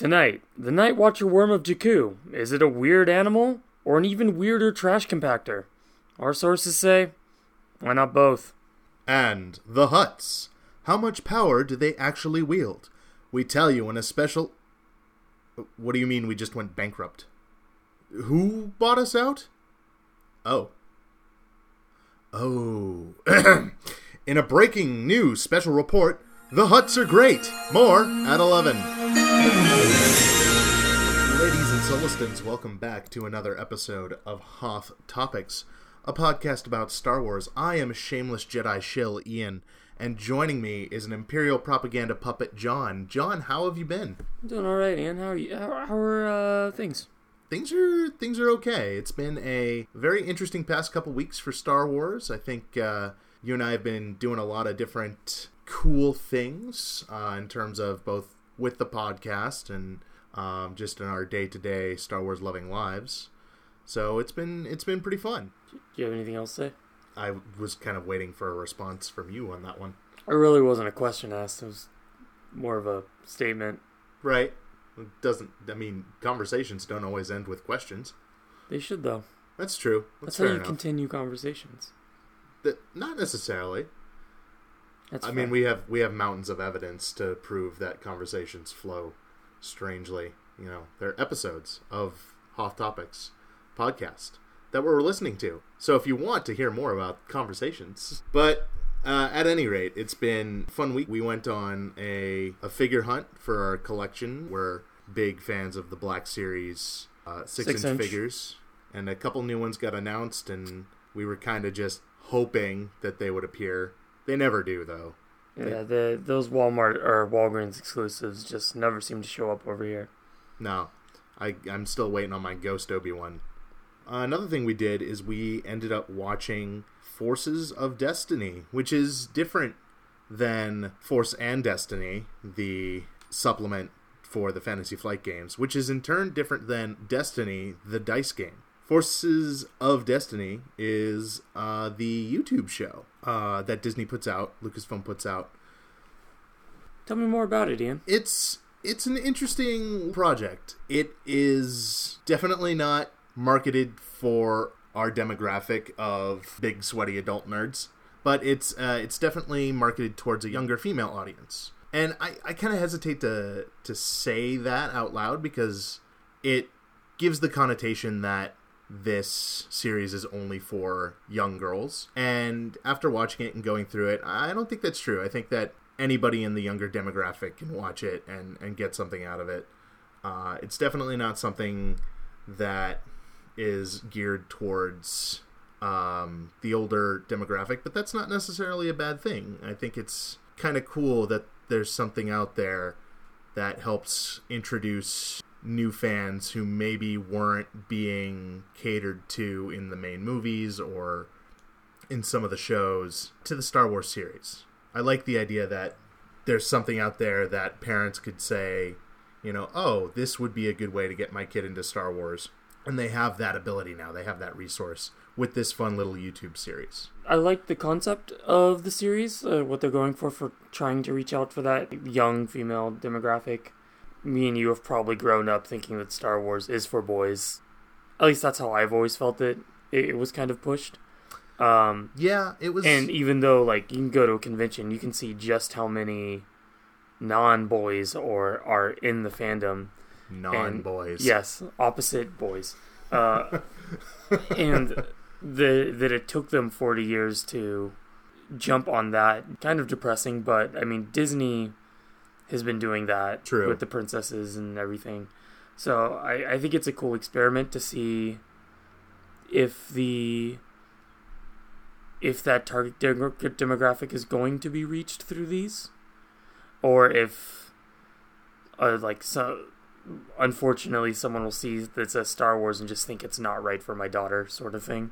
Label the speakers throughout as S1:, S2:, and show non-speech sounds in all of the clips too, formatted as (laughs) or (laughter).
S1: Tonight, the Night Watcher worm of Jakku. Is it a weird animal or an even weirder trash compactor? Our sources say, why not both?
S2: And the Hutts. How much power do they actually wield? We tell you in a special. What do you mean we just went bankrupt? Who bought us out? Oh. Oh. (clears throat) in a breaking news special report, the Hutts are great. More at 11. Ladies and Solistans, welcome back to another episode of Hoth Topics, a podcast about Star Wars. I am shameless Jedi shill Ian, and joining me is an Imperial propaganda puppet John. John, how have you been?
S1: I'm doing all right, Ian. How are you? How, how are uh, things?
S2: Things are things are okay. It's been a very interesting past couple weeks for Star Wars. I think uh, you and I have been doing a lot of different cool things uh, in terms of both with the podcast and um, just in our day to day Star Wars loving lives. So it's been it's been pretty fun.
S1: Do you have anything else to say?
S2: I was kind of waiting for a response from you on that one.
S1: It really wasn't a question asked. It was more of a statement.
S2: Right. It doesn't I mean conversations don't always end with questions.
S1: They should though.
S2: That's true.
S1: That's,
S2: That's,
S1: how you
S2: enough.
S1: continue conversations.
S2: That- not necessarily.
S1: That's
S2: I mean, we have we have mountains of evidence to prove that conversations flow strangely. You know, they're episodes of Hoth Topics podcast that we're listening to. So if you want to hear more about conversations, but uh, at any rate, it's been a fun week. We went on a a figure hunt for our collection. We're big fans of the Black Series uh, six,
S1: Six
S2: inch
S1: inch.
S2: figures, and a couple new ones got announced, and we were kind of just hoping that they would appear. They never do, though.
S1: yeah, the those Walmart or Walgreens exclusives just never seem to show up over here.
S2: No, I, I'm still waiting on my Ghost Obi Wan. Uh, another thing we did is we ended up watching Forces of Destiny, which is different than Force and Destiny, the supplement for the Fantasy Flight games, which is in turn different than Destiny, the dice game. Forces of Destiny is uh, the YouTube show uh, that Disney puts out, Lucasfilm puts out,
S1: Tell me more about it, Ian.
S2: it's it's an interesting project. It is definitely not marketed for our demographic of big sweaty adult nerds, but it's uh, it's definitely marketed towards a younger female audience. And I, I kind of hesitate to to say that out loud because it gives the connotation that this series is only for young girls. And after watching it and going through it, I don't think that's true. I think that anybody in the younger demographic can watch it and, and get something out of it. Uh, it's definitely not something that is geared towards um, the older demographic, but that's not necessarily a bad thing. I think it's kind of cool that there's something out there that helps introduce new fans who maybe weren't being catered to in the main movies or in some of the shows to the Star Wars series. I like the idea that there's something out there that parents could say, you know, oh, this would be a good way to get my kid into Star Wars. And they have that ability now. They have that resource with this fun little YouTube series.
S1: I like the concept of the series, uh, what they're going for for trying to reach out for that young female demographic. Me and you have probably grown up thinking that Star Wars is for boys. At least that's how I've always felt it. It, it was kind of pushed. Um,
S2: Yeah, it was.
S1: and even though like you can go to a convention, you can see just how many non-boys or are in the fandom.
S2: non boys.
S1: Yes, opposite boys. Uh, (laughs) and the that it took them 40 years to jump on that kind of depressing but i mean disney has been doing that
S2: True.
S1: with the princesses and everything so I, I think it's a cool experiment to see if the if that target demo- demographic is going to be reached through these or if uh, like so unfortunately someone will see that says Star Wars and just think it's not right for my daughter sort of thing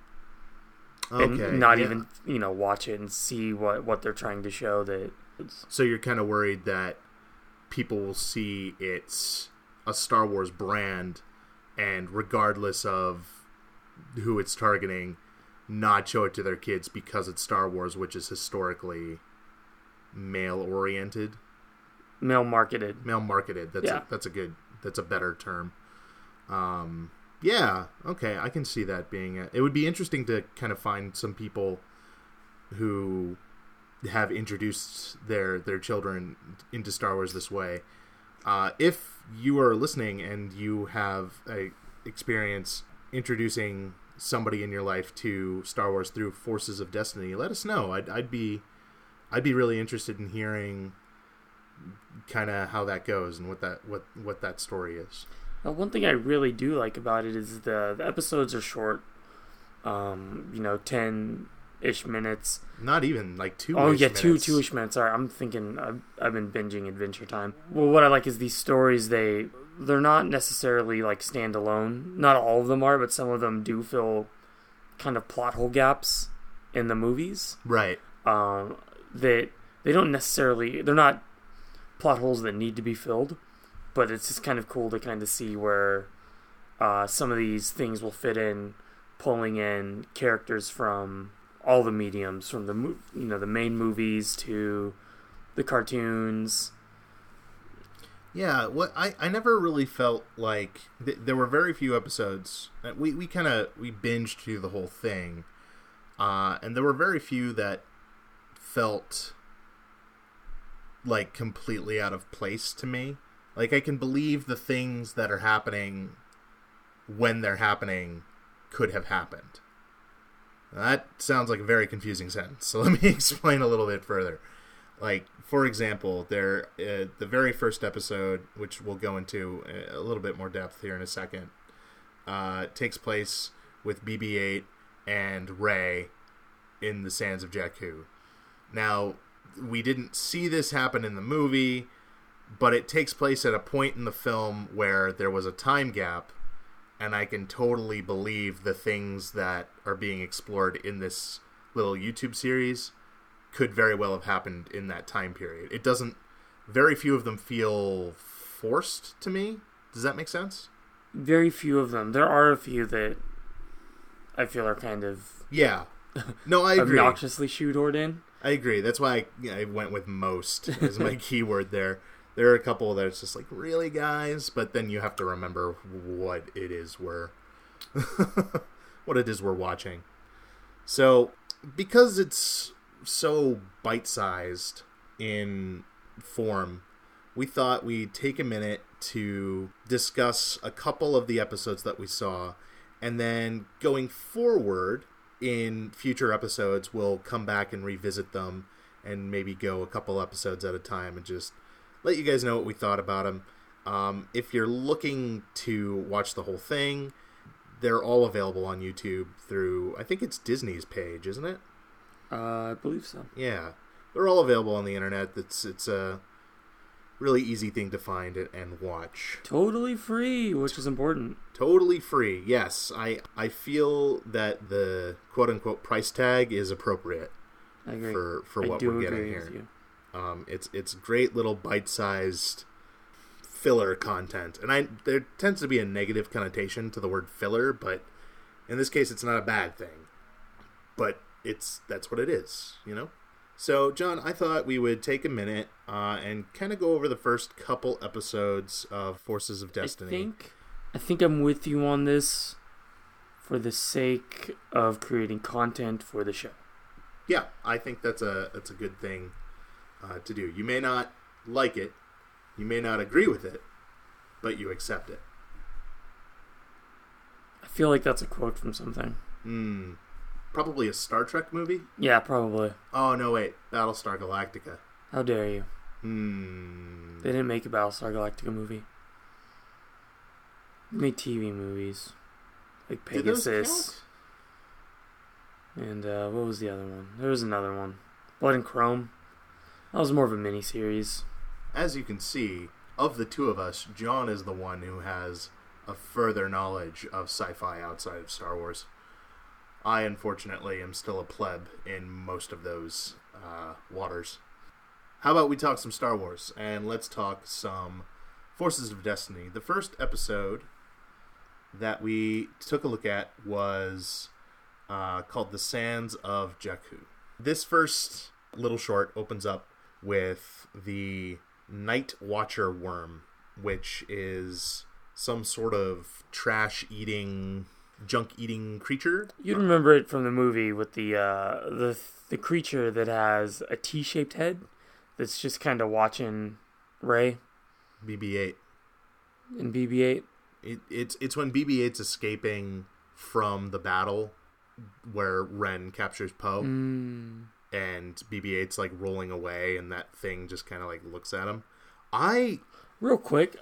S2: Okay.
S1: and not
S2: yeah.
S1: even you know watch it and see what what they're trying to show that
S2: So you're kind of worried that people will see it's a Star Wars brand, and regardless of who it's targeting, not show it to their kids because it's Star Wars, which is historically male oriented,
S1: male marketed
S2: male marketed. That's
S1: Yeah.
S2: a, that's a good that's a better term. Um, yeah, okay, I can see that being. A, it would be interesting to kind of find some people who have introduced their their children into Star Wars this way. Uh, if you are listening and you have a experience introducing somebody in your life to Star Wars through Forces of Destiny, let us know. I'd, I'd be I'd be really interested in hearing kind of how that goes and what that what what that story is.
S1: Uh, one thing I really do like about it is the, the episodes are short. Um, you know, ten ish minutes.
S2: Not even like two.
S1: Oh yeah, two two ish minutes. Sorry, I'm thinking I've, I've been binging Adventure Time. Well, what I like is these stories. They they're not necessarily like standalone. Not all of them are, but some of them do fill kind of plot hole gaps in the movies.
S2: Right.
S1: Um, that they don't necessarily they're not plot holes that need to be filled, but it's just kind of cool to kind of see where uh, some of these things will fit in, pulling in characters from all the mediums, from the you know the main movies to the cartoons.
S2: Yeah, what I, I never really felt like th- there were very few episodes. We we kind of we binged through the whole thing, uh, and there were very few that felt like completely out of place to me. Like I can believe the things that are happening when they're happening could have happened. That sounds like a very confusing sentence. So (laughs) let me explain a little bit further. Like for example, there uh, the very first episode, which we'll go into a little bit more depth here in a second, uh, takes place with BB-8 and Rey in the sands of Jakku. Now, we didn't see this happen in the movie, but it takes place at a point in the film where there was a time gap, and I can totally believe the things that are being explored in this little YouTube series could very well have happened in that time period. It doesn't. Very few of them feel forced to me. Does that make sense?
S1: Very few of them. There are a few that I feel are kind of
S2: yeah. No, I agree.
S1: obnoxiously shoehorned in.
S2: I agree. That's why I, I went with most as my (laughs) keyword there. There are a couple that it's just like really guys, but then you have to remember what it is we're (laughs) what it is we're watching. So because it's so bite-sized in form, we thought we'd take a minute to discuss a couple of the episodes that we saw, and then going forward in future episodes, we'll come back and revisit them and maybe go a couple episodes at a time and just let you guys know what we thought about them. Um, if you're looking to watch the whole thing, they're all available on YouTube through, I think it's Disney's page, isn't it?
S1: Uh, I believe so.
S2: Yeah, they're all available on the internet. It's it's a really easy thing to find and watch.
S1: Totally free, which is important.
S2: Totally free. Yes, I I feel that the quote unquote price tag is appropriate
S1: I agree.
S2: for for what we're
S1: agree
S2: getting
S1: with
S2: here. Um, it's it's great little bite sized filler content, and I there tends to be a negative connotation to the word filler, but in this case, it's not a bad thing. But it's that's what it is, you know. So, John, I thought we would take a minute uh, and kind of go over the first couple episodes of Forces of Destiny.
S1: I think I think I'm with you on this for the sake of creating content for the show.
S2: Yeah, I think that's a that's a good thing uh, to do. You may not like it, you may not agree with it, but you accept it.
S1: I feel like that's a quote from something.
S2: Hmm. Probably a Star Trek movie.
S1: Yeah, probably.
S2: Oh no, wait, Battlestar Galactica.
S1: How dare you?
S2: Hmm.
S1: They didn't make a Battlestar Galactica movie. They made TV movies. Like Pegasus. And uh, what was the other one? There was another one. Blood and Chrome. That was more of a mini series.
S2: As you can see, of the two of us, John is the one who has a further knowledge of sci-fi outside of Star Wars. I, unfortunately, am still a pleb in most of those uh, waters. How about we talk some Star Wars and let's talk some Forces of Destiny. The first episode that we took a look at was uh, called The Sands of Jakku. This first little short opens up with the Night Watcher worm which is some sort of trash eating, junk eating creature.
S1: You'd remember it from the movie with the uh, the the creature that has a T-shaped head that's just kind of watching Rey
S2: BB-8.
S1: in BB-8.
S2: It, it's it's when BB-8's escaping from the battle where Ren captures Poe,
S1: Mm.
S2: And BB-8's like rolling away, and that thing just kind of like looks at him. I
S1: Real quick,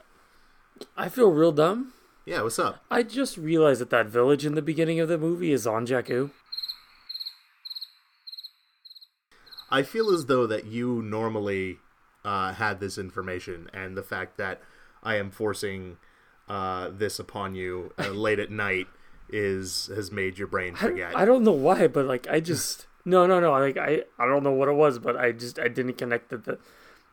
S1: I feel real dumb.
S2: yeah, what's up?
S1: I just realized that that village in the beginning of the movie is on Jakku.
S2: I feel as though that you normally uh, had this information, and the fact that I am forcing uh, this upon you uh, late at night is has made your brain
S1: I,
S2: forget.
S1: I don't know why, but like I just no no no like I I don't know what it was, but I just I didn't connect that the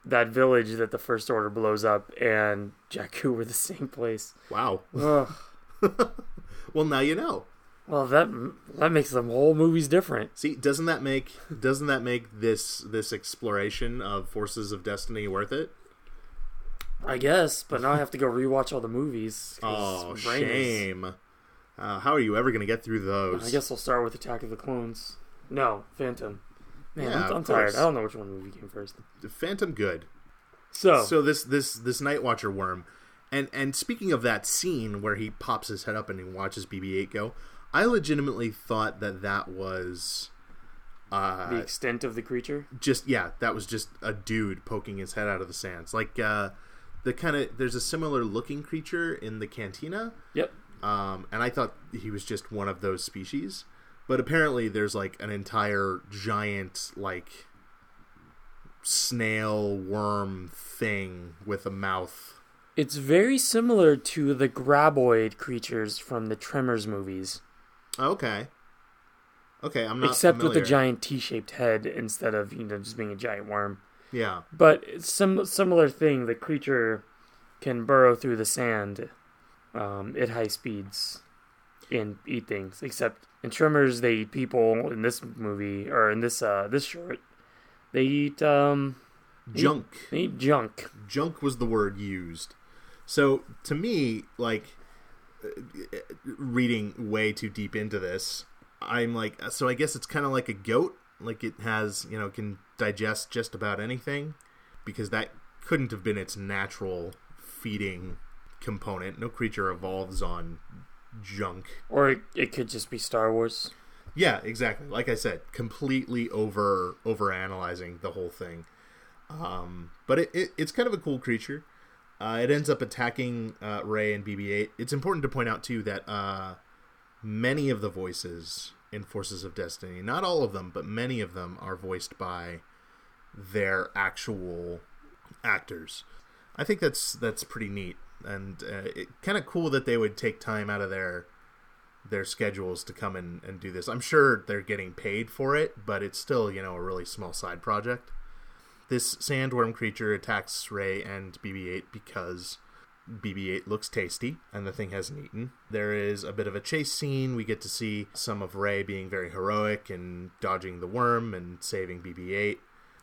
S1: that village that the first order blows up and Jakku were the (laughs) same place.
S2: wow. (laughs) Well, now you know.
S1: Well, that that makes the whole movies different.
S2: See, doesn't that make doesn't that make this this exploration of Forces of Destiny worth it?
S1: I guess, but now I have to go rewatch all the movies.
S2: Oh,
S1: brain is-
S2: shame. Uh, how are you ever going to get through those?
S1: I guess I'll start with Attack of the Clones. No, Phantom. Man,
S2: Yeah,
S1: I'm, I'm tired. I don't know which one movie came first.
S2: The Phantom good.
S1: So,
S2: So this this this Night Watcher worm, and and speaking of that scene where he pops his head up and he watches BB-8 go, I legitimately thought that that was,
S1: the
S2: uh,
S1: extent of the creature.
S2: just yeah, that was just a dude poking his head out of the sands, like uh, the kind of there's a similar looking creature in the cantina,
S1: Yep.
S2: um, and I thought he was just one of those species, but apparently there's like an entire giant like snail worm thing with a mouth.
S1: It's very similar to the graboid creatures from the Tremors movies,
S2: Okay. Okay, I'm not
S1: except with a giant T-shaped head instead of you know just being a giant worm.
S2: Yeah.
S1: But it's some similar thing. The creature can burrow through the sand um, at high speeds and eat things. Except in Tremors, they eat people. In this movie or in this uh, this short, they eat um,
S2: Junk.
S1: they eat junk.
S2: Junk was the word used. So to me, like reading way too deep into this, I'm like, so I guess it's kind of like a goat. Like it has, you know, can digest just about anything, because that couldn't have been its natural feeding component. No creature evolves on junk.
S1: Or it, it could just be Star Wars.
S2: Yeah, exactly. Like I said, completely over over analyzing the whole thing. Um, but it, it it's kind of a cool creature. Uh, it ends up attacking uh, Rey and BB-8. It's important to point out too that uh, many of the voices in Forces of Destiny, not all of them, but many of them are voiced by their actual actors. I think that's that's pretty neat and uh, it, kind of cool that they would take time out of their their schedules to come in and do this. I'm sure they're getting paid for it, but it's still, you know, a really small side project. This sandworm creature attacks Rey and BB 8 because BB 8 looks tasty and the thing hasn't eaten. There is a bit of a chase scene. We get to see some of Rey being very heroic and dodging the worm and saving BB 8.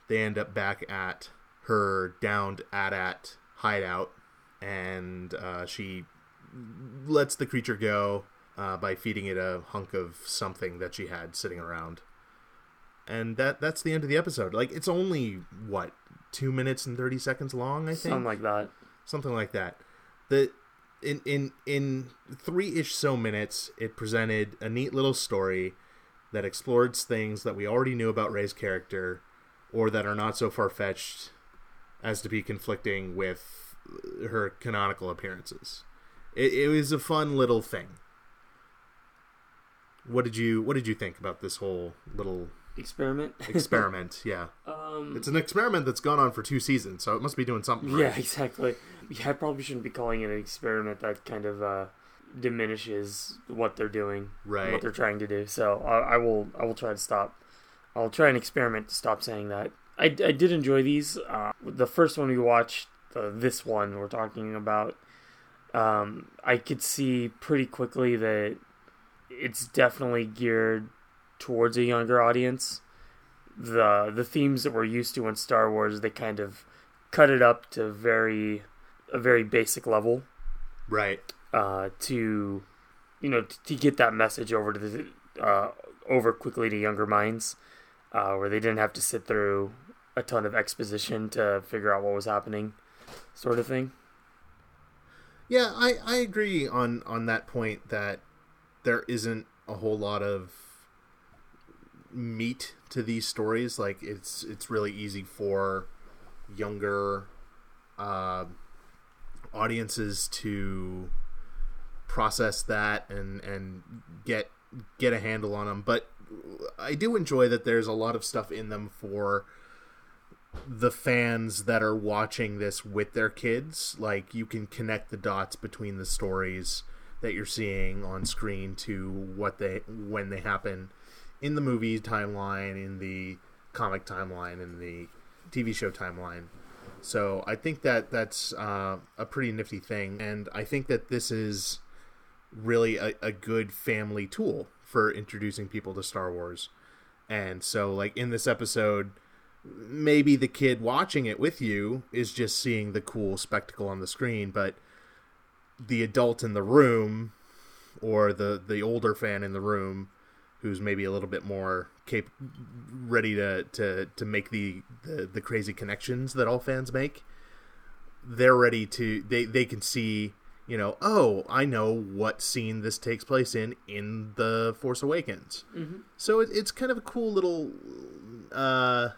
S2: They end up back at her downed AT-AT hideout and uh, she lets the creature go uh, by feeding it a hunk of something that she had sitting around. And that that's the end of the episode. Like it's only what two minutes and thirty seconds long, I think,
S1: Something like that.
S2: something like that. The in in in three ish so minutes, it presented a neat little story that explored things that we already knew about Rey's character, or that are not so far fetched as to be conflicting with her canonical appearances. It, it was a fun little thing. What did you What did you think about this whole little
S1: Experiment. (laughs)
S2: experiment? yeah,
S1: um,
S2: it's an experiment that's gone on for two seasons, so it must be doing something.
S1: yeah,
S2: right. (laughs)
S1: exactly. Yeah, I probably shouldn't be calling it an experiment. That kind of uh, diminishes what they're doing,
S2: Right.
S1: what they're trying to do. So I, I will, I will try to stop. I'll try an experiment to stop saying that. I, I did enjoy these. Uh, the first one we watched, uh, this one we're talking about, um, I could see pretty quickly that it's definitely geared towards a younger audience. The the themes that we're used to in Star Wars, they kind of cut it up to very a very basic level
S2: Right.
S1: uh, to you know t- to get that message over to the uh, over quickly to younger minds, uh, where they didn't have to sit through a ton of exposition to figure out what was happening, sort of thing.
S2: Yeah, I, I agree on, on that point that there isn't a whole lot of meat to these stories. Like it's it's really easy for younger uh, audiences to process that and and get get a handle on them. But I do enjoy that there's a lot of stuff in them for the fans that are watching this with their kids. Like you can connect the dots between the stories that you're seeing on screen to what they when they happen in the movie timeline, in the comic timeline, in the TV show timeline. So I think that that's uh, a pretty nifty thing, and I think that this is really a, a good family tool for introducing people to Star Wars. And so, like in this episode, maybe the kid watching it with you is just seeing the cool spectacle on the screen, but the adult in the room or the the older fan in the room who's maybe a little bit more cap- ready to, to, to make the, the, the crazy connections that all fans make they're ready to they, they can see you know oh i know what scene this takes place in in the force awakens
S1: Mm-hmm.
S2: so it, it's kind of a cool little uh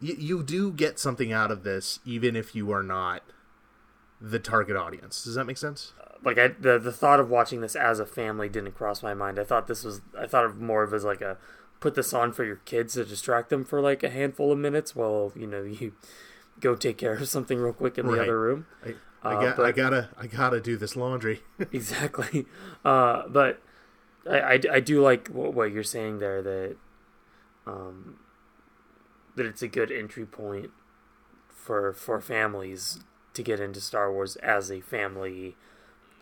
S2: you, you do get something out of this even if you are not the target audience does that make sense
S1: Like I, the the thought of watching this as a family didn't cross my mind. I thought this was I thought of more of as like a put this on for your kids to distract them for like a handful of minutes while you know you (laughs) go take care of something real quick in the
S2: Right.
S1: other room.
S2: I, I,
S1: Uh,
S2: got, I
S1: but-
S2: gotta I gotta do this laundry (laughs)
S1: exactly. Uh, but I, I, I do like what, what you're saying there that um, that it's a good entry point for for families to get into Star Wars as a family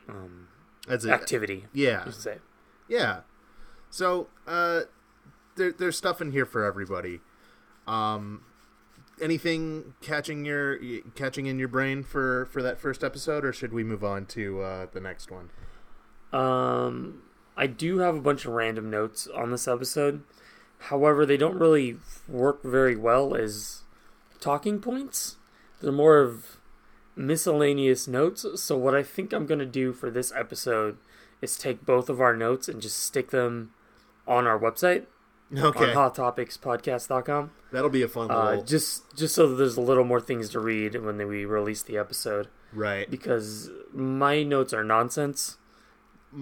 S1: um,
S2: That's it.
S1: activity.
S2: Yeah,
S1: say.
S2: yeah. So uh, there, there's stuff in here for everybody. Um, anything catching your catching in your brain for for that first episode, or should we move on to uh, the next one?
S1: Um, I do have a bunch of random notes on this episode. However, they don't really work very well as talking points. They're more of miscellaneous notes. So, what I think I'm going to do for this episode is take both of our notes and just stick them on our website
S2: Okay,
S1: on hothtopicspodcast.com.
S2: that'll be a fun
S1: Uh,
S2: little
S1: just just so that there's a little more things to read when we release the episode
S2: right.
S1: because my notes are nonsense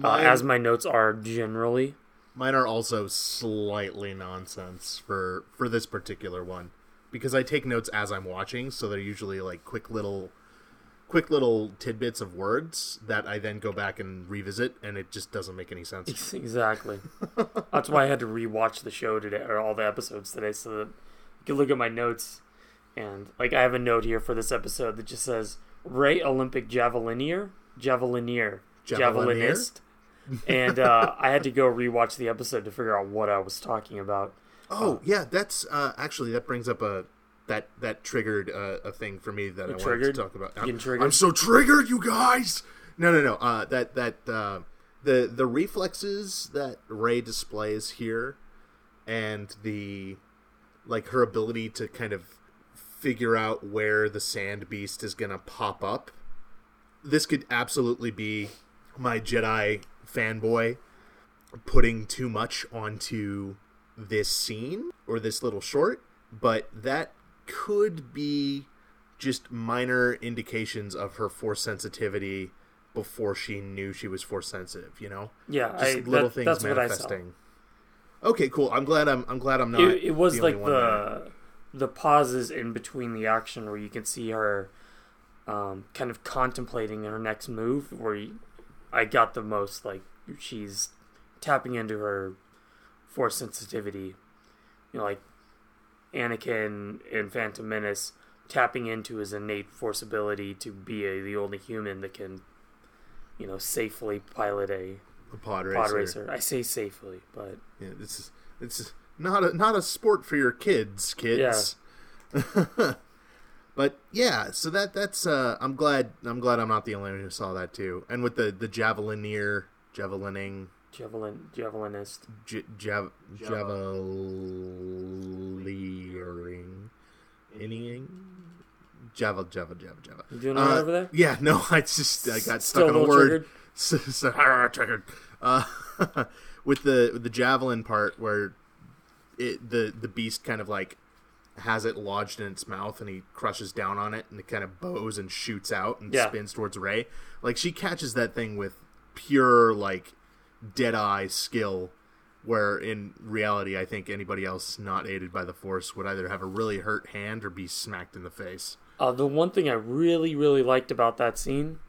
S1: uh, as my notes are generally.
S2: Mine are also slightly nonsense for for this particular one because I take notes as I'm watching, so they're usually like quick little quick little tidbits of words that I then go back and revisit, and it just doesn't make any sense. (laughs)
S1: Exactly. That's why I had to rewatch the show today, or all the episodes today, so that you can look at my notes. And like, I have a note here for this episode that just says Rey Olympic javelinier, javelinier,
S2: Javelinier?
S1: javelinist. And uh, I had to go rewatch the episode to figure out what I was talking about.
S2: Oh yeah, that's uh, actually that brings up a that that triggered uh, a thing for me that I wanted
S1: triggered?
S2: to talk about. I'm,
S1: triggered?
S2: I'm so triggered, you guys. No, no, no. Uh, that that uh, the the reflexes that Rey displays here, and the like her ability to kind of figure out where the sand beast is gonna pop up. This could absolutely be my Jedi fanboy putting too much onto this scene or this little short, but that could be just minor indications of her force sensitivity before she knew she was force sensitive, you know?
S1: Yeah,
S2: Just
S1: I,
S2: little
S1: that,
S2: things
S1: that's what I saw.
S2: manifesting. Okay, cool. I'm glad I'm I'm glad I'm not
S1: It, it was like
S2: there.
S1: the the pauses in between the action where you can see her um, kind of contemplating her next move. Where you, I got the most like she's tapping into her force sensitivity. You know, like Anakin in Phantom Menace tapping into his innate force ability to be a, the only human that can, you know, safely pilot a
S2: a pod racer.
S1: pod racer. I say safely, but
S2: Yeah, this is it's not a not a sport for your kids, kids. (laughs) But yeah, so that that's uh, I'm glad I'm glad I'm not the only one who saw that too. And with the the javelineer javelining
S1: Javelin, javelinist.
S2: j- jav javeliering inning javel javel javel javel.
S1: You doing all right
S2: Uh,
S1: over there?
S2: Yeah, (laughs) no, I just I got
S1: Still
S2: stuck on a word. (laughs) So, so, (laughs) triggered. Uh, with the with the javelin part where it the the beast kind of like has it lodged in its mouth and he crushes down on it and it kind of bows and shoots out and
S1: Yeah.
S2: spins towards Rey. Like she catches that thing with pure like dead eye skill where in reality I think anybody else not aided by the force would either have a really hurt hand or be smacked in the face.
S1: Uh, the one thing I really, really liked about that scene,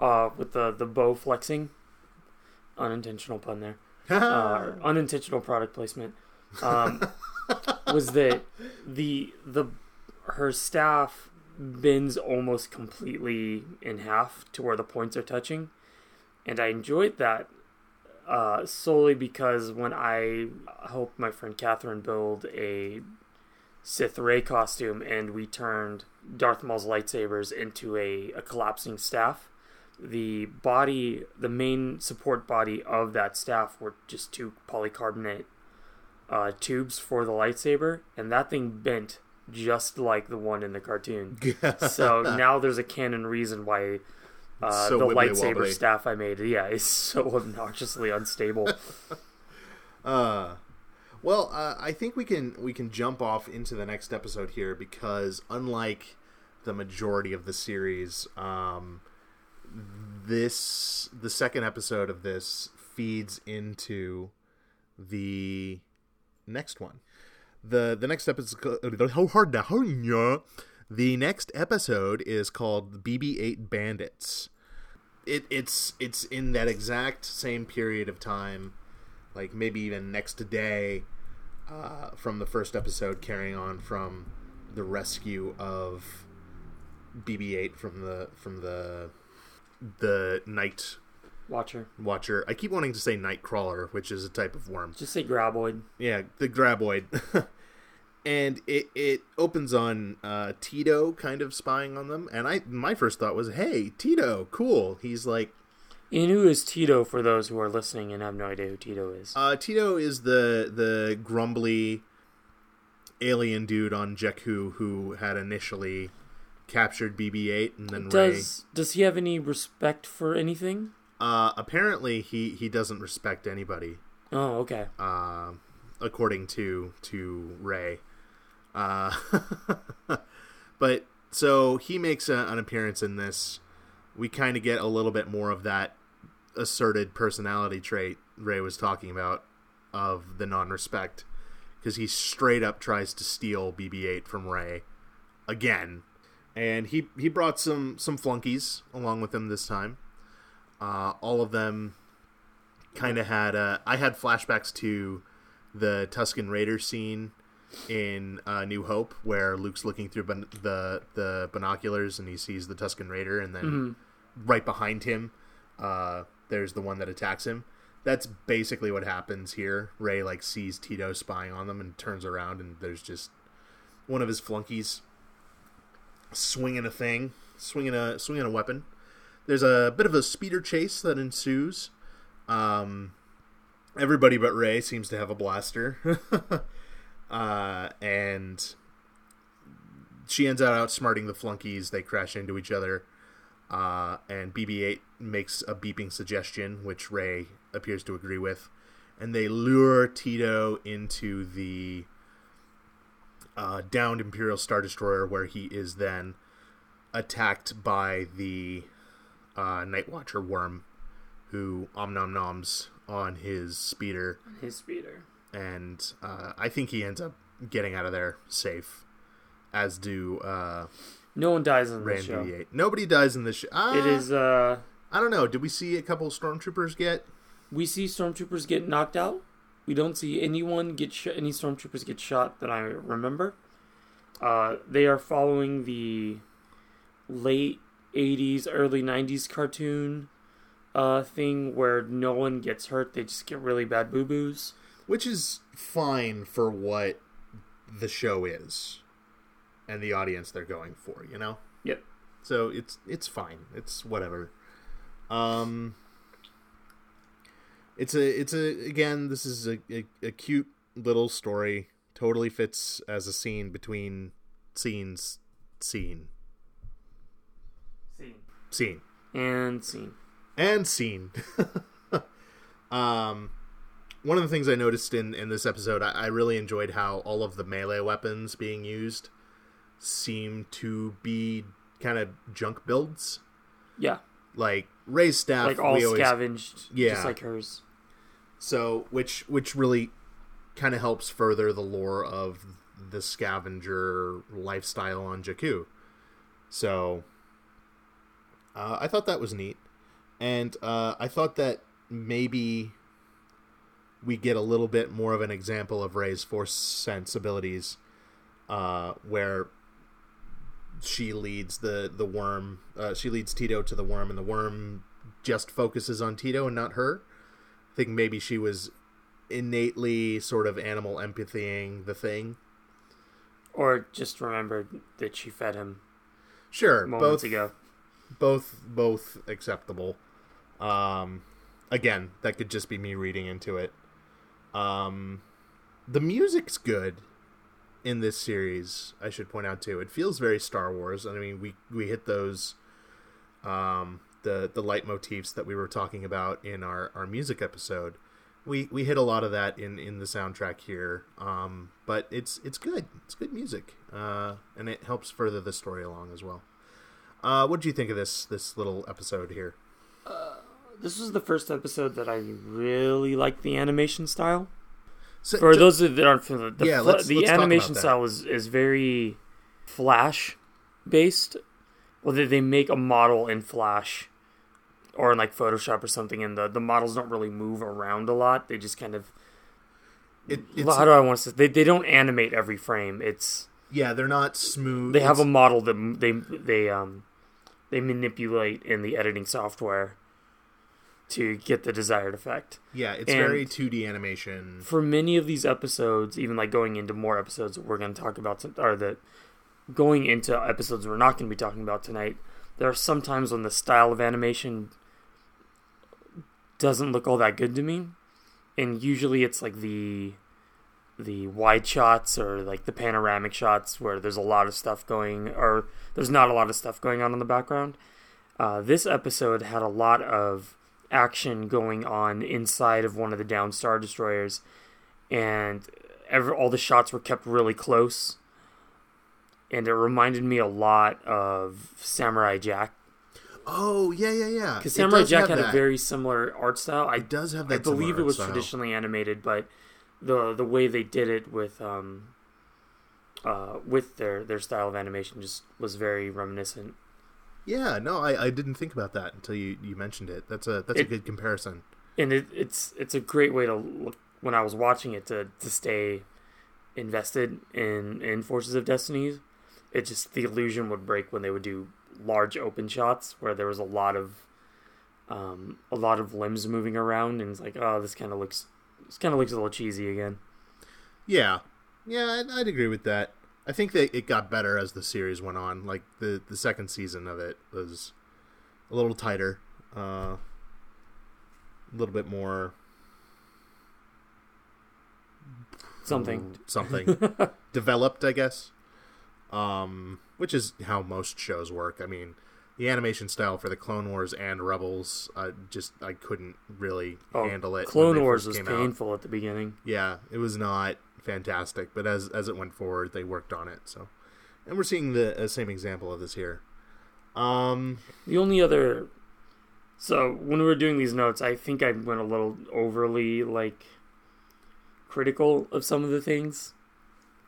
S1: uh, with the the bow flexing, unintentional pun there, (laughs) uh, unintentional product placement, um, (laughs) was that the the her staff bends almost completely in half to where the points are touching, and I enjoyed that uh, solely because when I helped my friend Catherine build a Sith Rey costume and we turned Darth Maul's lightsabers into a, a collapsing staff. The body, the main support body of that staff were just two polycarbonate uh, tubes for the lightsaber, and that thing bent just like the one in the cartoon. (laughs) so now there's a canon reason why uh,
S2: So
S1: the lightsaber
S2: wobbly.
S1: staff I made, yeah, is so (laughs) obnoxiously unstable. (laughs)
S2: Uh, well, uh, I think we can we can jump off into the next episode here because unlike the majority of the series, um, this the second episode of this feeds into the next one. the The next episode, how hard to the next episode is called BB-8 Bandits. It, it's it's in that exact same period of time like maybe even next day uh, from the first episode, carrying on from the rescue of BB-8 from the from the the night
S1: Watcher.
S2: watcher. I keep wanting to say Nightcrawler, which is a type of worm.
S1: Just say graboid.
S2: Yeah, the graboid. (laughs) and it it opens on uh, Teedo kind of spying on them, and I my first thought was, hey, Teedo, cool. He's like
S1: And who is Teedo for those who are listening and have no idea who Teedo is?
S2: Uh, Teedo is the the grumbly alien dude on Jakku who had initially captured BB-8 and then Rey.
S1: does does he have any respect for anything?
S2: Uh, apparently, he he doesn't respect anybody.
S1: Oh, okay.
S2: Uh, according to to Rey. Uh, (laughs) but so he makes a, an appearance in this. We kind of get a little bit more of that asserted personality trait Rey was talking about of the non-respect because he straight up tries to steal BB-8 from Rey again, and he he brought some some flunkies along with him this time. Uh, all of them kind of had uh, I had flashbacks to the Tusken Raider scene in uh, New Hope where Luke's looking through bin- the the binoculars and he sees the Tusken Raider and then right behind him uh, there's the one that attacks him. That's basically what happens here. Rey like sees Teedo spying on them and turns around and there's just one of his flunkies swinging a thing, swinging a swinging a weapon. There's a bit of a speeder chase that ensues. Um, everybody but Rey seems to have a blaster, (laughs) uh, and she ends up outsmarting the flunkies. They crash into each other, uh, and BB-8 makes a beeping suggestion, which Rey appears to agree with, and they lure Teedo into the uh, downed Imperial Star Destroyer, where he is then attacked by the uh, Night Watcher worm, who om nom noms on his speeder,
S1: His speeder.
S2: and uh, I think he ends up getting out of there safe, as do uh,
S1: No one dies in
S2: Rey
S1: this show.
S2: BB-8. Nobody dies in this show. Uh,
S1: It is. uh
S2: I don't know. Did we see a couple stormtroopers get?
S1: We see stormtroopers get knocked out. We don't see anyone get sh- any stormtroopers get shot that I remember. Uh, they are following the late '80s, early '90s cartoon uh, thing where no one gets hurt; they just get really bad boo boos.
S2: Which is fine for what the show is. and the audience they're going for. You know.
S1: Yep.
S2: So it's it's fine. It's whatever. Um. It's a it's a again. This is a, a, a cute little story. Totally fits as a scene between scenes. Scene.
S1: Scene. And scene.
S2: and scene. (laughs) um, one of the things I noticed in in this episode, I, I really enjoyed how all of the melee weapons being used seem to be kind of junk builds.
S1: Yeah.
S2: Like Rey's staff,
S1: Like all
S2: we always-
S1: scavenged.
S2: Yeah.
S1: Just like hers.
S2: so which which really kind of helps further the lore of the scavenger lifestyle on Jakku. So uh, I thought that was neat, and uh, I thought that maybe we get a little bit more of an example of Rey's force sense abilities, uh, where she leads the the worm. Uh, she leads Teedo to the worm, and the worm just focuses on Teedo and not her. I think maybe she was innately sort of animal empathying the thing.
S1: Or just remembered that she fed him
S2: Sure,
S1: moments
S2: both
S1: ago.
S2: Both both acceptable. Um, again, that could just be me reading into it. Um, the music's good in this series. I should point out too. It feels very Star Wars. I mean, we we hit those um, the the leitmotifs that we were talking about in our our music episode. We we hit a lot of that in in the soundtrack here. Um, but it's it's good. It's good music. Uh, and it helps further the story along as well. Uh, what do you think of this this little episode here?
S1: This was the first episode that I really liked the animation style.
S2: So,
S1: For those that aren't familiar, the,
S2: Yeah,
S1: fl-
S2: let's-
S1: the
S2: let's
S1: animation style is, is very Flash based. Well, they, they make a model in Flash or in like Photoshop or something, and the, the models don't really move around a lot. They just kind of.
S2: it, it's,
S1: how do I want to say? They, they don't animate every frame. It's
S2: yeah, they're not smooth.
S1: they have a model that they they um they manipulate in the editing software to get the desired effect.
S2: yeah, it's
S1: and-
S2: very 2D animation.
S1: for many of these episodes, even like going into more episodes that we're going to talk about, or that going into episodes we're not going to be talking about tonight, there are some times when the style of animation doesn't look all that good to me, and usually it's like the the wide shots or like the panoramic shots where there's a lot of stuff going, or there's not a lot of stuff going on in the background. Uh, this episode had a lot of action going on inside of one of the down star destroyers, and every, all the shots were kept really close. And it reminded me a lot of Samurai Jack
S2: Oh yeah, yeah, yeah.
S1: because Samurai Jack had a very similar art style. I
S2: It does have that.
S1: I
S2: believe
S1: it was
S2: style.
S1: traditionally animated, but the the way they did it with um uh with their their style of animation just was very reminiscent.
S2: Yeah, no, I, I didn't think about that until you, you mentioned it. That's a that's a good comparison.
S1: and it, it's it's a great way to look when I was watching it to to stay invested in in Forces of Destiny. It just the illusion would break when they would do large open shots where there was a lot of um a lot of limbs moving around and it's like oh this kind of looks this kind of looks a little cheesy again.
S2: Yeah, yeah, I'd, I'd agree with that. I think that it got better as the series went on. Like the the second season of it was a little tighter, uh, a little bit more
S1: Something
S2: something (laughs) developed, I guess. Um, which is how most shows work. I mean, the animation style for the Clone Wars and Rebels, I just I couldn't really
S1: Oh,
S2: handle it.
S1: Clone Wars was
S2: came out.
S1: painful at the beginning.
S2: Yeah, it was not fantastic, but as as it went forward, they worked on it. So, and we're seeing the uh, same example of this here. Um,
S1: The only other so when we were doing these notes, I think I went a little overly like critical of some of the things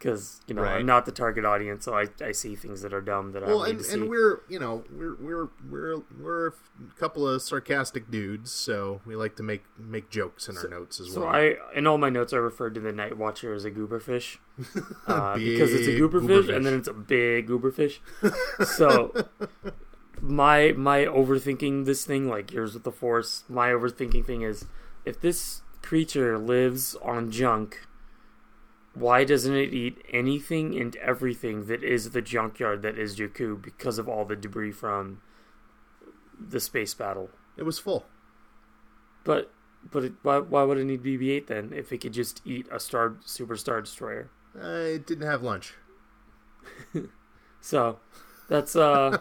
S1: because you know
S2: Right.
S1: I'm not the target audience, so I, I see things that are dumb that I
S2: well,
S1: don't
S2: and,
S1: to see.
S2: and we're you know we're we're we're we're a couple of sarcastic dudes, so we like to make make jokes in our notes as
S1: so
S2: well.
S1: I in all my notes I referred to the Night Watcher as a gooberfish (laughs) uh, because it's a gooberfish,
S2: gooberfish.
S1: and then it's a big gooberfish. (laughs) so my my overthinking this thing like yours with the Force. My overthinking thing is if this creature lives on junk why doesn't it eat anything and everything that is the junkyard that is Jakku because of all the debris from the space battle?
S2: It was full.
S1: But but it, why why would it need BB-8 then if it could just eat a star super star destroyer?
S2: Uh, it didn't have lunch. (laughs)
S1: So that's uh,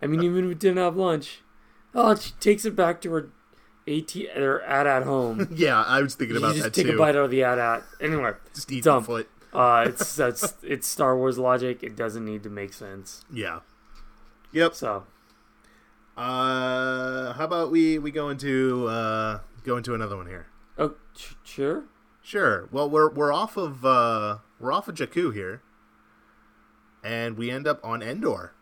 S1: I mean even if it didn't have lunch, oh she takes it back to her AT or at at home. (laughs)
S2: yeah, I was thinking about you
S1: just
S2: that
S1: take
S2: too.
S1: a bite out of the at at. Anyway,
S2: Just eat
S1: Dumb.
S2: foot.
S1: uh, it's (laughs) that's it's Star Wars logic. It doesn't need to make sense.
S2: Yeah. Yep.
S1: So
S2: Uh, how about we we go into uh go into another one here?
S1: oh sh- sure.
S2: Sure. Well, we're we're off of uh we're off of Jakku here, and we end up on Endor.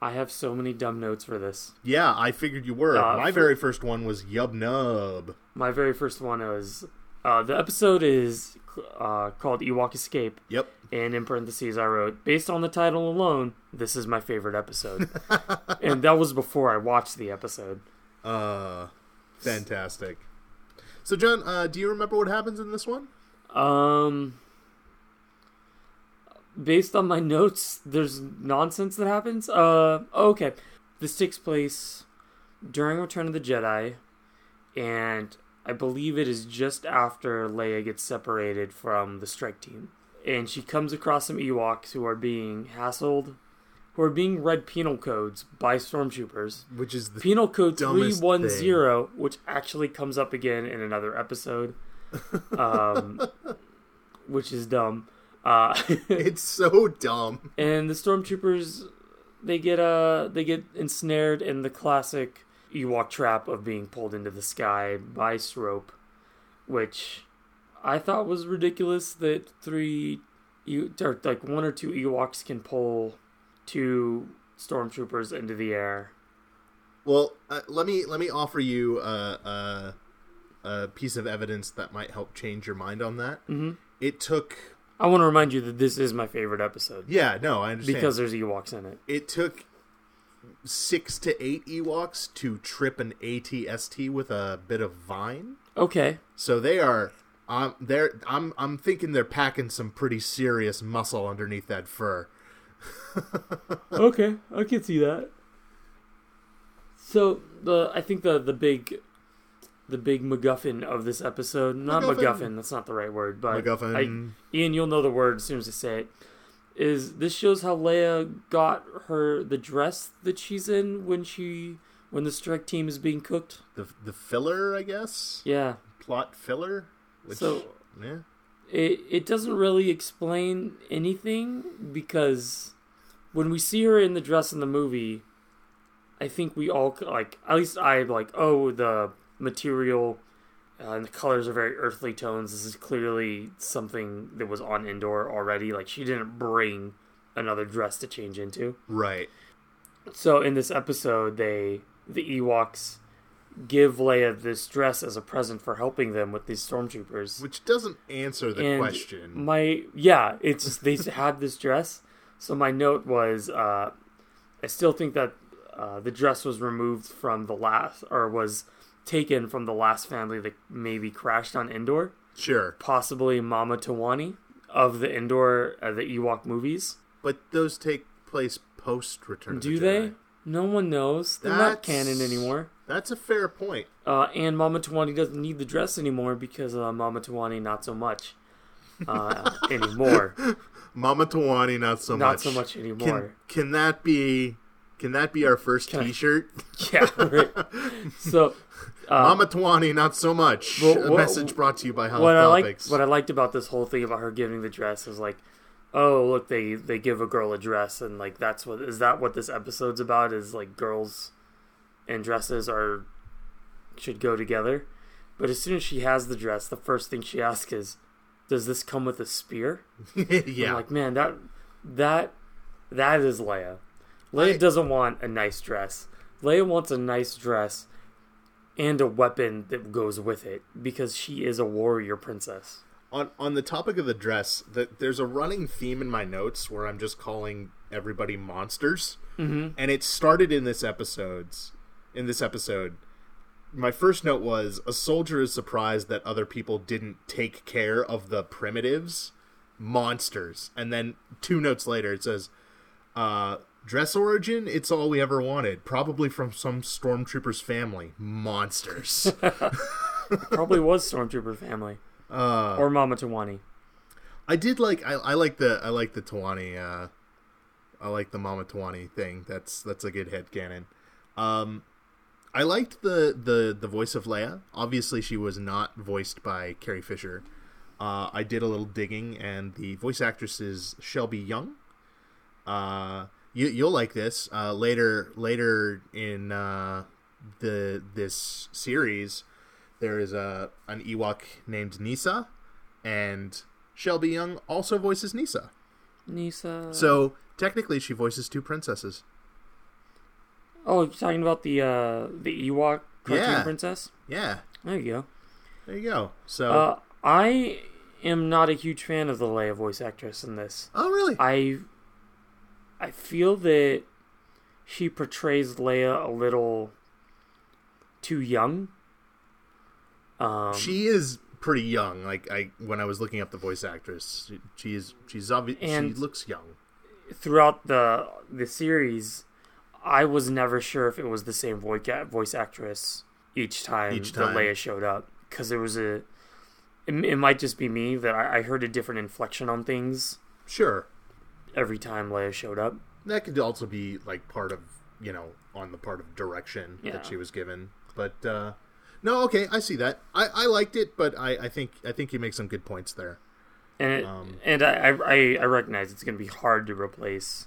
S1: I have so many dumb notes for this.
S2: Yeah, I figured you were.
S1: Uh,
S2: My
S1: for-
S2: very first one was Yub Nub.
S1: My very first one was uh, the episode is uh, called Ewok Escape,
S2: Yep.
S1: and in parentheses I wrote, based on the title alone, this is my favorite episode. (laughs) and that was before I watched the episode.
S2: Uh, fantastic. So, John, uh, do you remember what happens in this one?
S1: Um, based on my notes, there's nonsense that happens. Uh, okay, this takes place during Return of the Jedi, and I believe it is just after Leia gets separated from the strike team, and she comes across some Ewoks who are being hassled, who are being read penal codes by stormtroopers.
S2: Which is the
S1: Penal code
S2: dumbest
S1: 310, which actually comes up again in another episode, (laughs) um, which is dumb. Uh, (laughs)
S2: it's so dumb.
S1: and the stormtroopers, they get uh, they get ensnared in the classic Ewok trap of being pulled into the sky by Srope, which I thought was ridiculous that three, or like one or two Ewoks can pull two stormtroopers into the air.
S2: Well, uh, let me let me offer you a, a, a piece of evidence that might help change your mind on that.
S1: hmm
S2: It took,
S1: I want to remind you that this is my favorite episode
S2: yeah, no, I understand
S1: because there's Ewoks in it.
S2: it took six to eight Ewoks to trip an ATST with a bit of vine.
S1: Okay,
S2: So they are, um, they're, I'm, I'm thinking they're packing some pretty serious muscle underneath that fur. (laughs)
S1: okay, I can see that. So the I think the the big the big MacGuffin of this episode, not
S2: MacGuffin.
S1: MacGuffin, that's not the right word, but
S2: MacGuffin.
S1: I, Ian, you'll know the word as soon as I say it. Is this shows how Leia got her the dress that she's in when she when the strike team is being cooked?
S2: the the filler, I guess.
S1: Yeah,
S2: Plot filler. Which,
S1: So-
S2: yeah.
S1: it it doesn't really explain anything because when we see her in the dress in the movie, I think we all like at least I like oh the material uh, and the colors are very earthly tones. This is clearly something that was on Endor already. Like she didn't bring another dress to change into.
S2: Right.
S1: So in this episode, they the Ewoks give Leia this dress as a present for helping them with these stormtroopers.
S2: Which doesn't answer the
S1: And
S2: question.
S1: My yeah, it's just they (laughs) had this dress. So my note was, uh, I still think that uh, the dress was removed from the last, or was taken from the last family that maybe crashed on Endor,
S2: Sure.
S1: possibly Mama Towani of the Endor, uh, the Ewok movies.
S2: But those take place post Return of
S1: Do
S2: the
S1: they? No one knows. They're not canon anymore.
S2: That's a fair point.
S1: Uh, and Mama Towani doesn't need the dress anymore because uh, Mama Towani not so much uh, (laughs) anymore.
S2: Mama Towani, not so
S1: not
S2: much.
S1: so much
S2: Can,
S1: anymore.
S2: can that be? Can that be our first
S1: Can I-
S2: T-shirt? (laughs)
S1: Yeah, right. So, uh,
S2: Mama Towani, not so much.
S1: Well,
S2: a
S1: what-
S2: message brought to you by Health
S1: what I like,
S2: Topics.
S1: what I liked about this whole thing about her giving the dress is like, oh look, they they give a girl a dress, and like that's what is that what this episode's about? Is like girls and dresses are should go together. But as soon as she has the dress, the first thing she asks is, "Does this come with a spear?" (laughs)
S2: yeah.
S1: I'm like, man, that that that is Leia. Leia doesn't want a nice dress. Leia wants a nice dress and a weapon that goes with it because she is a warrior princess.
S2: on on the topic of the dress, that there's a running theme in my notes where I'm just calling everybody monsters,
S1: Mm-hmm.
S2: and it started in this episodes in this episode my first note was a soldier is surprised that other people didn't take care of the primitives monsters and then two notes later it says uh dress origin it's all we ever wanted probably from some stormtrooper's family monsters (laughs) (laughs)
S1: Probably was Stormtrooper family
S2: uh
S1: or Mama Towani.
S2: i did like i, I like the i like the towani uh i like the mama towani thing that's that's a good head canon um I liked the, the, the voice of Leia. Obviously, she was not voiced by Carrie Fisher. Uh, I did a little digging, and the voice actress is Shelby Young. Uh, you, you'll like this uh, later. Later in uh, the this series, there is a an Ewok named Kneesaa, and Shelby Young also voices Kneesaa.
S1: Kneesaa.
S2: So technically, she voices two princesses.
S1: oh, you're talking about the uh, the Ewok cartoon
S2: Yeah.
S1: princess?
S2: Yeah,
S1: There you go.
S2: there you go. So,
S1: Uh, I am not a huge fan of the Leia voice actress in this.
S2: oh really?
S1: I I feel that she portrays Leia a little too young. Um,
S2: she is pretty young. Like I, when I was looking up the voice actress, she, she is she's obvious. She looks young.
S1: throughout the the series, I was never sure if it was the same voice voice actress each time,
S2: Each
S1: that. Leia showed up because there was a. It, it might just be me that I, I heard a different inflection on things
S2: Sure,
S1: every time Leia showed up.
S2: that could also be like part of you know on the part of direction
S1: Yeah.
S2: that she was given. But uh no, okay, I see that. I, I liked it, but I, I think I think you make some good points there.
S1: and it,
S2: Um,
S1: and I, I I recognize it's going to be hard to replace.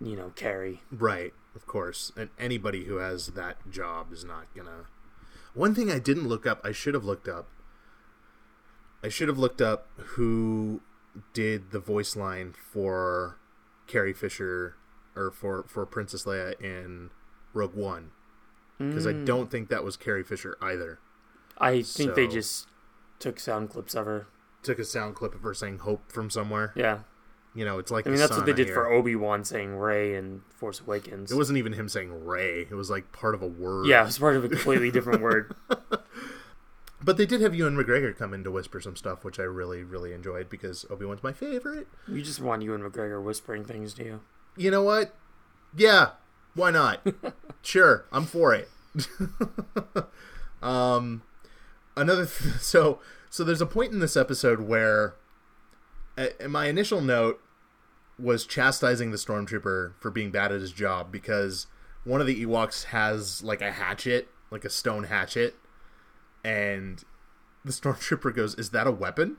S1: You know, Carrie.
S2: Right, of course. And anybody who has that job is not gonna. One thing I didn't look up, I should have looked up. I should have looked up who did the voice line for Carrie Fisher or for for Princess Leia in Rogue One because I
S1: Mm.
S2: don't think that was Carrie Fisher either.
S1: I think they just took sound clips of her.
S2: Took a sound clip of her saying "Hope" from somewhere.
S1: Yeah,
S2: You know, it's like
S1: I mean that's what they did
S2: hear.
S1: for Obi Wan saying Rey in Force Awakens.
S2: It wasn't even him saying Rey. It was like part of a word.
S1: yeah, it was part of a completely different word. (laughs)
S2: But they did have Ewan McGregor come in to whisper some stuff, which I really, really enjoyed because Obi Wan's my favorite.
S1: You just want Ewan McGregor whispering things to you.
S2: You know what? Yeah, why not? (laughs) sure, I'm for it. (laughs) um, another th- (laughs) so so there's a point in this episode where, uh, my initial note was chastising the stormtrooper for being bad at his job because one of the Ewoks has like a hatchet, like a stone hatchet, and the stormtrooper goes, "Is that a weapon?"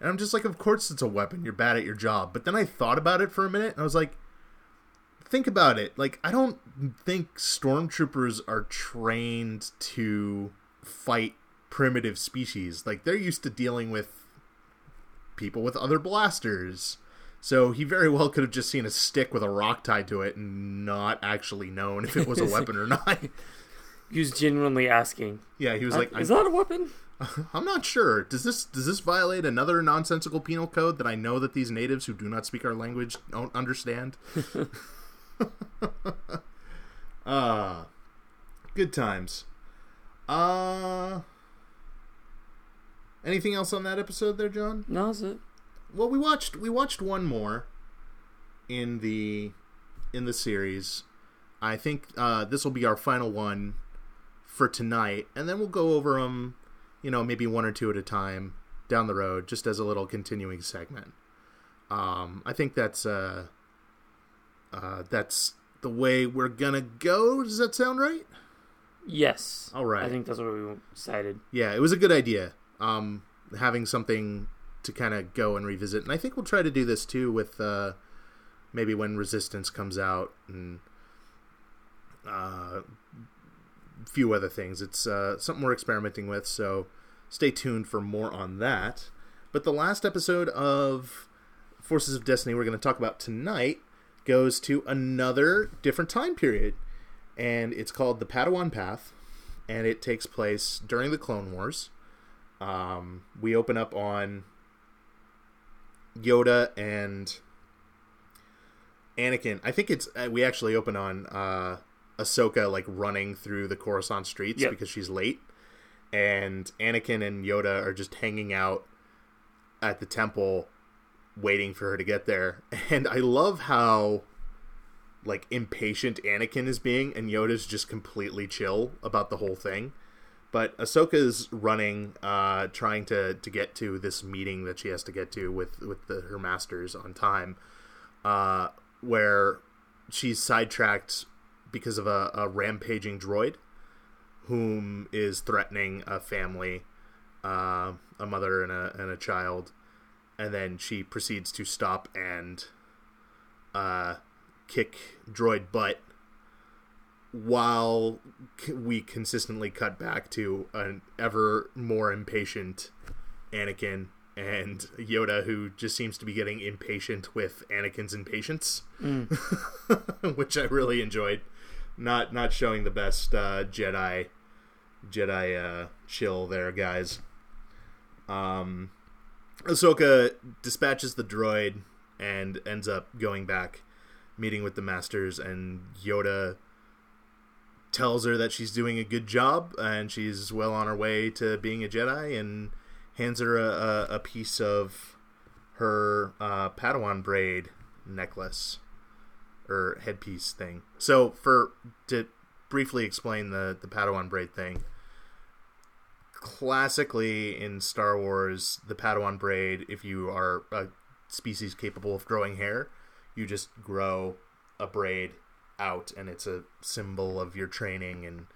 S2: And I'm just like, "Of course it's a weapon. You're bad at your job." But then I thought about it for a minute, and I was like, "Think about it. Like, I don't think stormtroopers are trained to fight primitive species. Like, they're used to dealing with people with other blasters." So he very well could have just seen a stick with a rock tied to it and not actually known if it was a (laughs) weapon or not.
S1: He was genuinely asking,
S2: Yeah, he was like,
S1: "Is that a weapon?" (laughs)
S2: I'm not sure. Does this does this violate another nonsensical penal code that I know that these natives who do not speak our language don't understand? uh (laughs) (laughs) good times. Uh anything else on that episode there, John?
S1: No, that's it.
S2: Well, we watched we watched one more in the in the series. I think uh, this will be our final one for tonight, and then we'll go over them, you know, maybe one or two at a time down the road, just as a little continuing segment. Um, I think that's uh, uh, that's the way we're gonna go. Does that sound right?
S1: Yes.
S2: All right.
S1: I think that's what we decided.
S2: Yeah, it was a good idea. Um, having something to kind of go and revisit, and I think we'll try to do this too with uh, maybe when Resistance comes out and uh, few other things. It's uh, something we're experimenting with, so stay tuned for more on that. But the last episode of Forces of Destiny we're going to talk about tonight goes to another different time period, and it's called the Padawan Path, and it takes place during the Clone Wars. Um, we open up on Yoda and Anakin. I think it's uh, we actually open on uh, Ahsoka like running through the Coruscant streets
S1: Yep.
S2: because she's late, and Anakin and Yoda are just hanging out at the temple, waiting for her to get there. (laughs) And I love how like impatient Anakin is being, and Yoda's just completely chill about the whole thing. But Ahsoka's running, uh, trying to, to get to this meeting that she has to get to with with the, her masters on time, uh, where she's sidetracked because of a, a rampaging droid, whom is threatening a family, uh, a mother and a and a child, and then she proceeds to stop and uh, kick droid butt while we consistently cut back to an ever more impatient Anakin and Yoda, who just seems to be getting impatient with Anakin's impatience, (laughs) which I really enjoyed. Not not showing the best uh, Jedi Jedi uh, chill there, guys. Um, Ahsoka dispatches the droid and ends up going back, meeting with the masters, and Yoda tells her that she's doing a good job and she's well on her way to being a Jedi, and hands her a, a, a piece of her uh, Padawan braid necklace or headpiece thing. So, for to briefly explain the the Padawan braid thing, classically in Star Wars, the Padawan braid, if you are a species capable of growing hair, you just grow a braid out and it's a symbol of your training and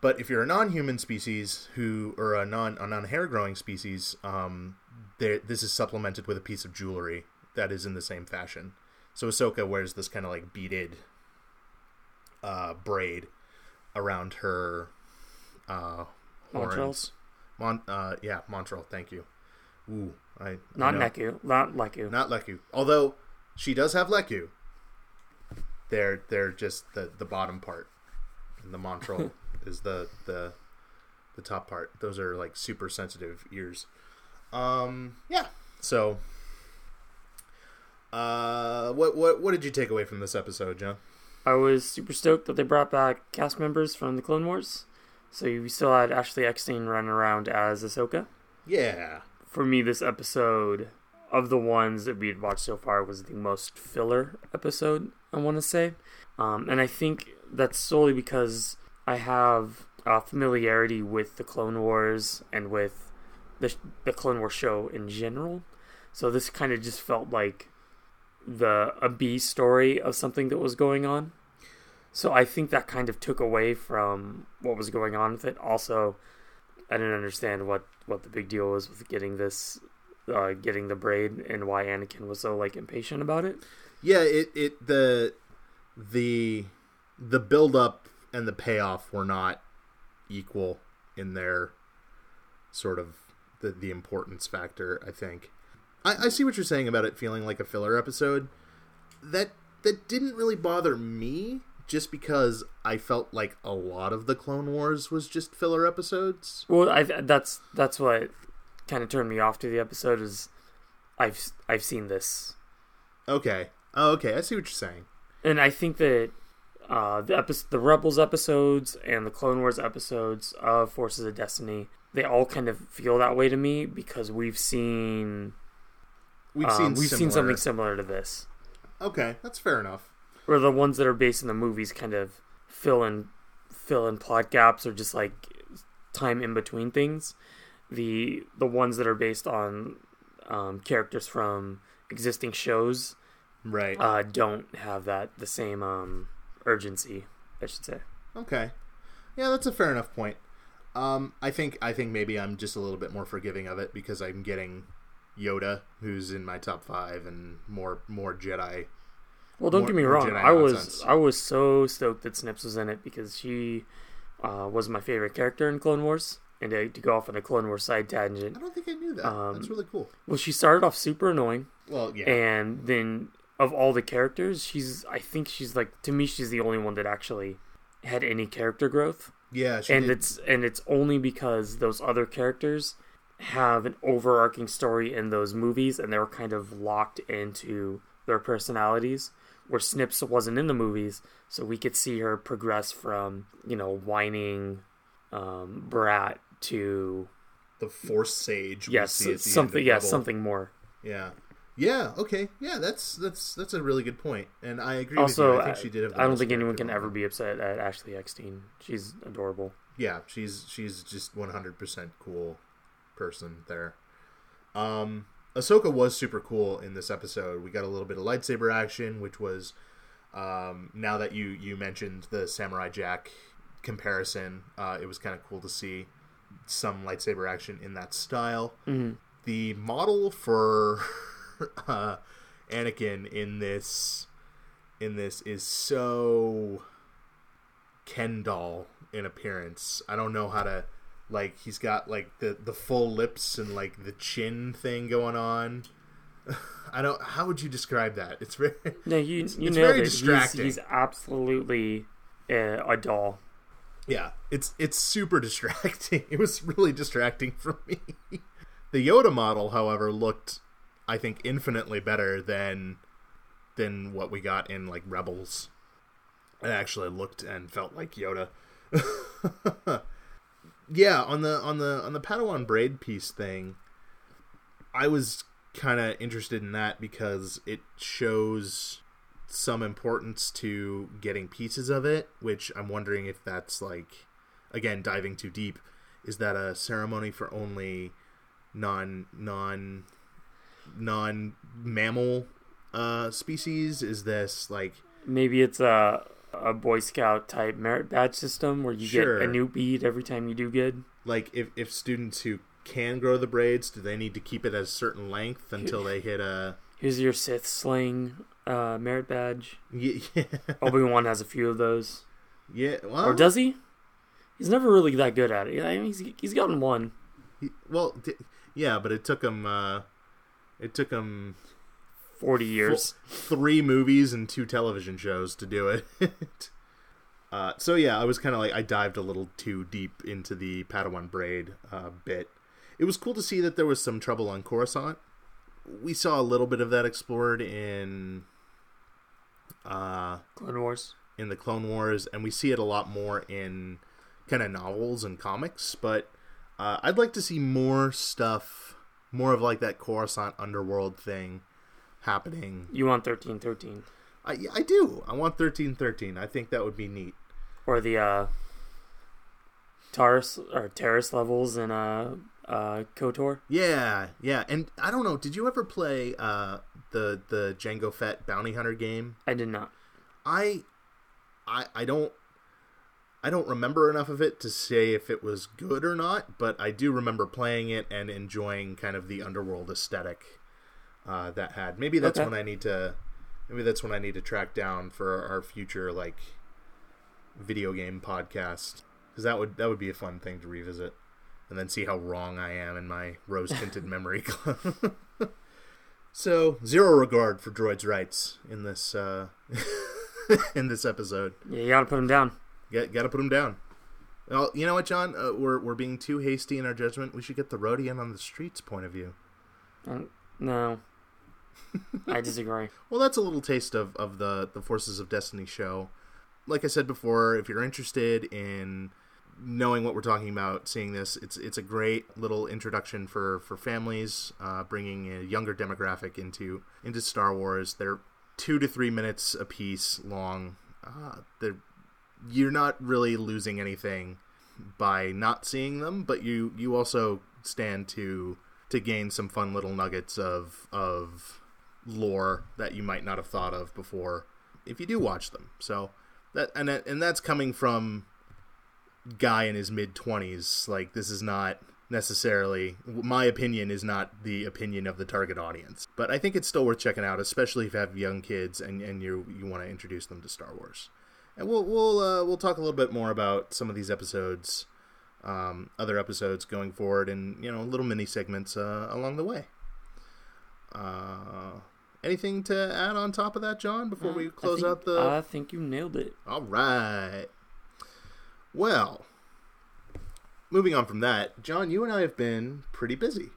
S2: but if you're a non-human species who or a non a non-hair growing species um there this is supplemented with a piece of jewelry that is in the same fashion so Ahsoka wears this kind of like beaded uh braid around her uh horns. Mon- uh yeah, Montral, thank you. Ooh, I I
S1: Not
S2: know.
S1: Neku. Not Lekku.
S2: Not Lekku. Although she does have Lekku. They're they're just the the bottom part. And the Montral (laughs) is the the the top part. Those are like super sensitive ears. Um yeah. So uh what what what did you take away from this episode, John?
S1: I was super stoked that they brought back cast members from the Clone Wars. So we still had Ashley Eckstein running around as Ahsoka.
S2: Yeah.
S1: For me, this episode of the ones that we had watched so far was the most filler episode. I want to say, um, and I think that's solely because I have uh, familiarity with the Clone Wars and with the the Clone Wars show in general. So this kind of just felt like the a B story of something that was going on. So I think that kind of took away from what was going on with it. Also, I didn't understand what what the big deal was with getting this, uh, getting the braid, and why Anakin was so like impatient about it.
S2: Yeah, it it the the the build up and the payoff were not equal in their sort of the the importance factor, I think. I, I see what you're saying about it feeling like a filler episode. That that didn't really bother me just because I felt like a lot of the Clone Wars was just filler episodes.
S1: Well, I that's that's what kind of turned me off to the episode is I've I've seen this,
S2: Okay. Oh, okay. I see what you're saying.
S1: and I think that uh, the epi- the Rebels episodes and the Clone Wars episodes of Forces of Destiny they all kind of feel that way to me because we've seen
S2: We've
S1: um,
S2: seen
S1: we've seen something similar to this.
S2: Okay, that's fair enough.
S1: Where the ones that are based in the movies kind of fill in fill in plot gaps or just like time in between things. The the ones that are based on um, characters from existing shows
S2: Right.
S1: uh, don't have that the same um, urgency. I should say.
S2: Okay. Yeah, that's a fair enough point. Um, I think I think maybe I'm just a little bit more forgiving of it because I'm getting Yoda, who's in my top five, and more more Jedi.
S1: Well, don't
S2: More-
S1: get me wrong.
S2: Jedi
S1: I was. I was so stoked that Snips was in it because she uh, was my favorite character in Clone Wars. And to, to go off on a Clone Wars side tangent,
S2: I don't think I knew that.
S1: Um,
S2: that's really cool.
S1: well, she started off super annoying.
S2: Well, yeah.
S1: and then of all the characters she's i think she's like to me she's the only one that actually had any character growth
S2: yeah, she
S1: and
S2: did.
S1: it's and it's only because those other characters have an overarching story in those movies and they were kind of locked into their personalities where Snips wasn't in the movies, so we could see her progress from you know whining um, brat to
S2: The Force Sage. we
S1: yes
S2: see at the
S1: something yes
S2: Rebel.
S1: something more.
S2: Yeah. Yeah. Okay. Yeah. That's that's that's a really good point, and I agree.
S1: Also,
S2: with you. I think
S1: I,
S2: she did. Have
S1: I don't think anyone can ever be upset at Ashley Eckstein. She's adorable.
S2: Yeah, she's she's just one hundred percent cool person there. Um, Ahsoka was super cool in this episode. We got a little bit of lightsaber action, which was um, now that you you mentioned the Samurai Jack comparison, uh, it was kind of cool to see some lightsaber action in that style.
S1: hmm
S2: The model for (laughs) uh, Anakin in this in this is so Ken doll in appearance. I don't know how to like he's got like the the full lips and like the chin thing going on. (laughs) I don't how would you describe that? It's very
S1: No, you you
S2: it's
S1: nailed
S2: very
S1: it. He's-
S2: distracting.
S1: He's, absolutely uh, a doll.
S2: Yeah, it's it's super (laughs) distracting. It was really distracting for me. The Yoda model, however, looked I think infinitely better than than what we got in like Rebels. It actually looked and felt like Yoda. (laughs) yeah, on the on the on the Padawan braid piece thing, I was kind of interested in that because it shows some importance to getting pieces of it, which I'm wondering if that's like again diving too deep. Is that a ceremony for only non non non mammal uh species? Is this like
S1: Maybe it's a a Boy Scout type merit badge system where you
S2: Sure.
S1: get a new bead every time you do good.
S2: like if if students who can grow the braids, do they need to keep it at a certain length until they hit a
S1: Here's your Sith sling uh, merit badge. (laughs)
S2: yeah yeah,
S1: Obi Wan has a few of those,
S2: yeah well,
S1: or does he? He's never really that good at it. I mean, he's he's gotten one.
S2: he- well d- yeah, but it took him uh it took him
S1: Forty years.
S2: three movies and two television shows to do it. (laughs) uh, so yeah, I was kind of like I dived a little too deep into the Padawan braid uh, bit. It was cool to see that there was some trouble on Coruscant. We saw a little bit of that explored in uh,
S1: Clone Wars.
S2: in the Clone Wars, and we see it a lot more in kind of novels and comics. But uh, I'd like to see more stuff, more of like that Coruscant underworld thing happening
S1: You want thirteen thirteen
S2: I, I do. I want thirteen thirteen. I think that would be neat.
S1: or the uh, Taurus or Terrace levels in uh, uh, Kotor.
S2: Yeah, yeah. And I don't know. Did you ever play uh, the the Jango Fett bounty hunter game?
S1: I did not.
S2: I, I, I don't. I don't remember enough of it to say if it was good or not, but I do remember playing it and enjoying kind of the underworld aesthetic uh, that had. Maybe that's
S1: Okay.
S2: when I need to. Maybe that's when I need to track down for our future like video game podcast because that would that would be a fun thing to revisit and then see how wrong I am in my rose tinted (laughs) memory club. (laughs) so zero regard for droids' rights in this uh, (laughs) in this episode.
S1: Yeah, you gotta put him down.
S2: Got got to put them down. Well, you know what, John? Uh, we're we're being too hasty in our judgment. We should get the Rodian on the streets point of view.
S1: Um, no, (laughs) I disagree.
S2: Well, that's a little taste of, of the, the Forces of Destiny show. Like I said before, if you're interested in knowing what we're talking about, seeing this, it's it's a great little introduction for for families, uh, bringing a younger demographic into into Star Wars. They're two to three minutes a piece long. Uh, they're you're not really losing anything by not seeing them, but you you also stand to to gain some fun little nuggets of of lore that you might not have thought of before if you do watch them. So that and that, and that's coming from guy in his mid 20s. Like this is not necessarily my opinion is not the opinion of the target audience. But I think it's still worth checking out, especially if you have young kids and and you you want to introduce them to Star Wars. And we'll we'll uh, we'll talk a little bit more about some of these episodes um, other episodes going forward and you know little mini segments uh, along the way uh, anything to add on top of that john before we close
S1: think-
S2: out the
S1: I think you nailed it.
S2: all right well moving on from that john you and i have been pretty busy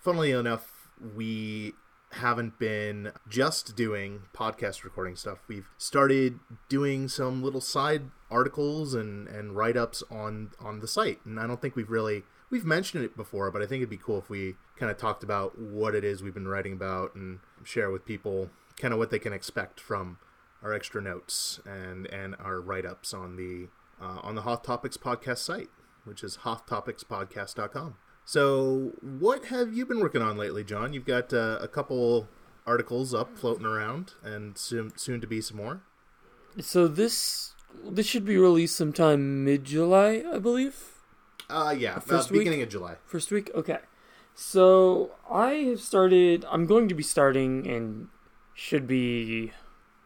S2: funnily enough we haven't been just doing podcast recording stuff. We've started doing some little side articles and, and write ups on on the site, and I don't think we've really we've mentioned it before, but I think it'd be cool if we kind of talked about what it is we've been writing about and share with people kind of what they can expect from our extra notes and and our write ups on the uh, on the Hoth Topics podcast site, which is hothtopicspodcast.com. So, what have you been working on lately, John? You've got uh, a couple articles up floating around, and soon soon to be some more.
S1: So this this should be released sometime mid July, I believe.
S2: Uh, yeah,
S1: First
S2: uh,
S1: week?
S2: beginning of July.
S1: First week? Okay. So I have started I'm going to be starting and should be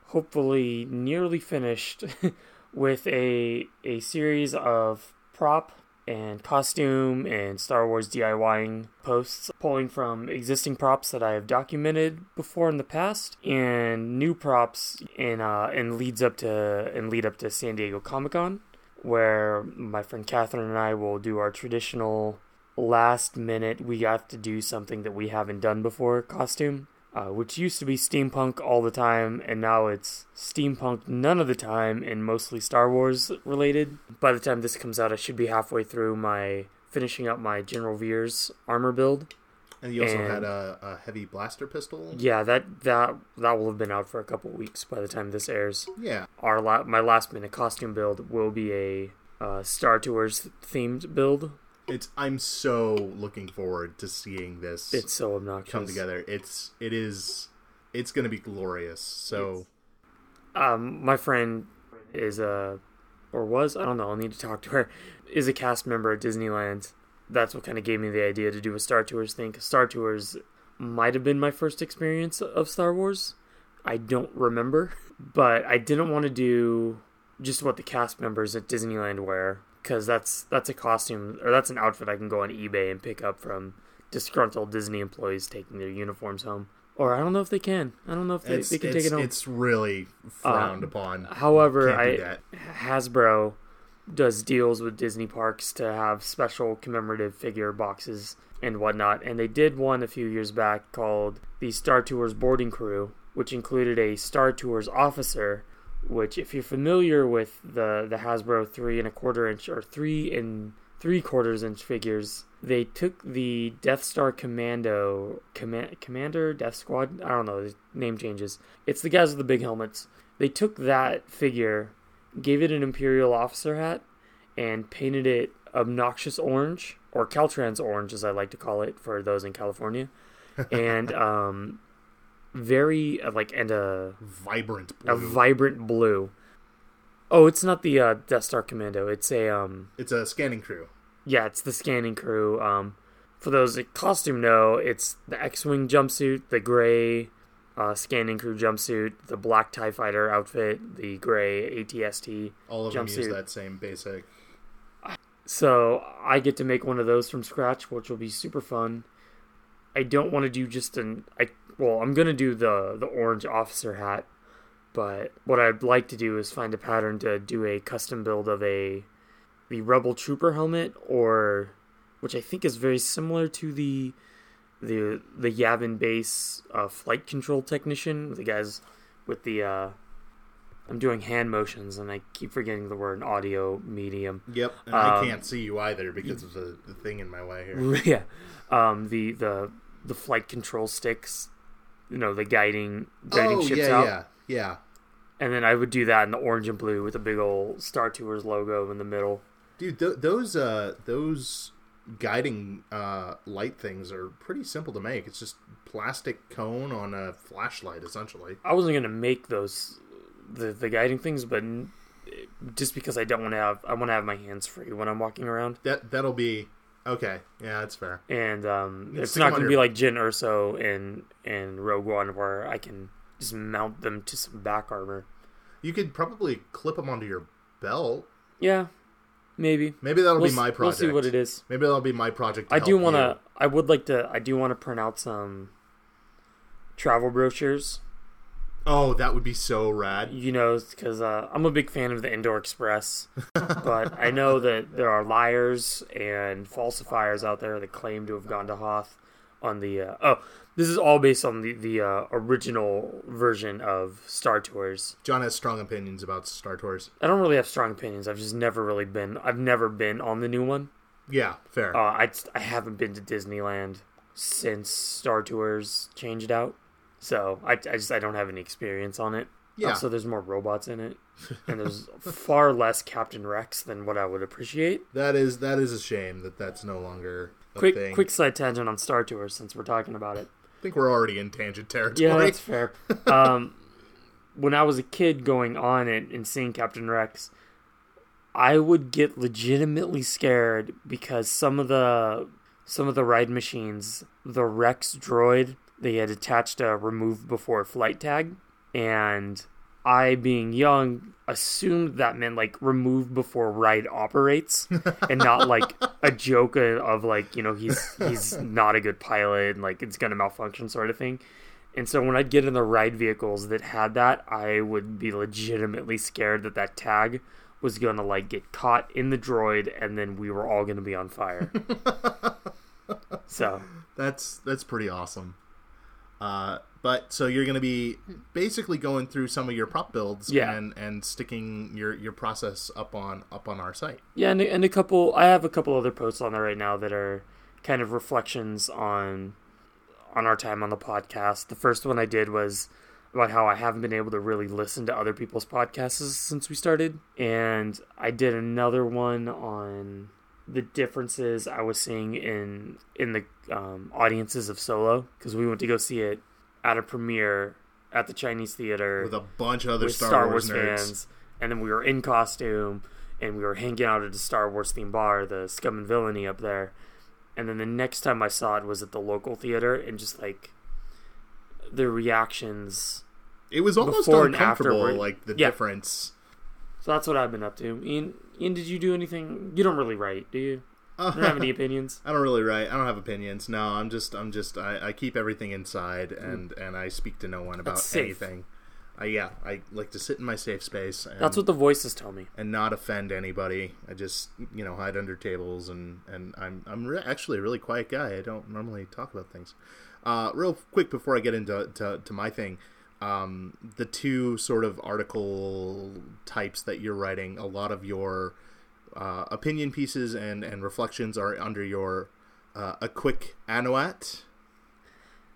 S1: hopefully nearly finished (laughs) with a a series of prop and costume and Star Wars DIYing posts pulling from existing props that I have documented before in the past and new props in uh and leads up to and lead up to San Diego Comic Con where my friend Catherine and I will do our traditional last minute we have to do something that we haven't done before costume uh, which used to be steampunk all the time and now it's steampunk none of the time and mostly star wars related by the time this comes out i should be halfway through my finishing up my general veers armor build
S2: And you also
S1: And-
S2: had a, a heavy blaster pistol.
S1: yeah that that that will have been out for a couple weeks by the time this airs
S2: Yeah.
S1: our la- my last minute costume build will be a uh, star tours themed build
S2: It's. I'm so looking forward to seeing this
S1: it's so obnoxious
S2: come together. It's. It is. It's going to be glorious. So.
S1: um, my friend is a, or was, I don't know, I'll need to talk to her, is a cast member at Disneyland. That's what kind of gave me the idea to do a Star Tours thing. Star Tours might have been my first experience of Star Wars. I don't remember. But I didn't want to do just what the cast members at Disneyland wear. Because that's, that's a costume, or that's an outfit I can go on eBay and pick up from disgruntled Disney employees taking their uniforms home. Or I don't know if they can. I don't know if they, they can take it home.
S2: it's really frowned
S1: Um,
S2: upon.
S1: However, I. Hasbro does deals with Disney parks to have special commemorative figure boxes and whatnot, and they did one a few years back called the Star Tours Boarding Crew, which included a Star Tours officer. Which, if you're familiar with the the Hasbro three and a quarter inch or three and three quarters inch figures, they took the Death Star Commando, command, Commander, Death Squad. I don't know the name changes. It's the guys with the big helmets. They took that figure, gave it an Imperial officer hat, and painted it obnoxious orange or Caltrans orange, as I like to call it for those in California, (laughs) and um, very uh, like and a
S2: Vibrant
S1: a vibrant blue. Oh, it's not the uh, Death Star Commando. It's a um,
S2: it's a scanning crew.
S1: yeah, it's the scanning crew. Um, for those that costume know, it's the X-wing jumpsuit, the gray uh, scanning crew jumpsuit, the black Tie Fighter outfit, the gray ATST.
S2: All of them use that same basic.
S1: So I get to make one of those from scratch, which will be super fun. I don't want to do just an I well, I'm gonna do the the orange officer hat, but what I'd like to do is find a pattern to do a custom build of a the rebel trooper helmet or which I think is very similar to the the the Yavin base uh, flight control technician, the guys with the uh I'm doing hand motions and I keep forgetting the word audio medium.
S2: Yep, and I
S1: Um,
S2: can't see you either because of the, the thing in my way here. (laughs)
S1: yeah um the the the flight control sticks you know the guiding guiding
S2: oh
S1: ships
S2: yeah,
S1: out
S2: yeah, yeah.
S1: and then i would do that in the orange and blue with a big old star tours logo in the middle
S2: Dude, th- those uh, those guiding uh, light things are pretty simple to make. It's just plastic cone on a flashlight, essentially.
S1: i wasn't going to make those the the guiding things but just because i don't want to have i want to have my hands free when i'm walking around
S2: That that'll be okay. Yeah, that's fair.
S1: and um it's not going to be like Jyn Erso in in rogue one where i can just mount them to some back armor
S2: You could probably clip them onto your belt.
S1: yeah maybe
S2: Maybe that'll
S1: we'll,
S2: be my project.
S1: we'll see what it is
S2: Maybe that'll be my project.
S1: I do want to. I would like to. I do want to print out some travel brochures.
S2: Oh, that would be so rad.
S1: You know, because uh, I'm a big fan of the Endor Express, (laughs) but I know that there are liars and falsifiers out there that claim to have gone to Hoth on the. Uh, oh, This is all based on the the uh, original version of Star Tours.
S2: John has strong opinions about Star Tours.
S1: I don't really have strong opinions. I've just never really been. I've never been on the new one.
S2: Yeah, fair.
S1: Uh, I I haven't been to Disneyland since Star Tours changed out, so I, I just I don't have any experience on it.
S2: Yeah.
S1: Also, there's more robots in it, (laughs) and there's far less Captain Rex than what I would appreciate.
S2: that is that is a shame that that's no longer a
S1: Quick
S2: thing.
S1: quick side tangent on Star Tours since we're talking about it.
S2: I think we're already in tangent territory.
S1: Yeah, that's fair. (laughs) um, when I was a kid going on it and seeing Captain Rex, I would get legitimately scared because some of the some of the ride machines, the Rex droid, they had attached a remove before flight tag, and I, being young, assumed that meant like remove before ride operates, (laughs) and not like a joke of, like you know he's he's not a good pilot and like it's gonna malfunction sort of thing. And so when I'd get in the ride vehicles that had that, I would be legitimately scared that that tag was gonna like get caught in the droid, and then we were all gonna be on fire. (laughs) so
S2: That's that's pretty awesome. Uh, but so you're going to be basically going through some of your prop builds
S1: Yeah.
S2: and and sticking your your process up on up on our site.
S1: Yeah, and, and a couple. I have a couple other posts on there right now that are kind of reflections on on our time on the podcast. The first one I did was about how I haven't been able to really listen to other people's podcasts since we started, and I did another one on the differences I was seeing in in the um, audiences of Solo because we went to go see it at a premiere at the Chinese theater
S2: with a bunch of other
S1: with
S2: Star, Wars, nerds.
S1: fans, and then we were in costume, and we were hanging out at a Star Wars themed bar, the Scum and Villainy up there. And then the next time I saw it was at the local theater, and just like the reactions.
S2: It was almost uncomfortable, like the
S1: Yeah.
S2: difference.
S1: So that's what I've been up to. Ian, Ian, did you do anything? You don't really write, do you? You don't have any (laughs) opinions?
S2: I don't really write. I don't have opinions. No, I'm just I'm just I, I keep everything inside and and I speak to no one about anything. I yeah, I like to sit in my safe space and
S1: That's what the voices tell me.
S2: and not offend anybody. I just you know hide under tables and and I'm I'm re- actually a really quiet guy. I don't normally talk about things. Uh, real quick before I get into to, to my thing, um, the two sort of article types that you're writing, a lot of your uh, opinion pieces and and reflections are under your uh, a quick Anoat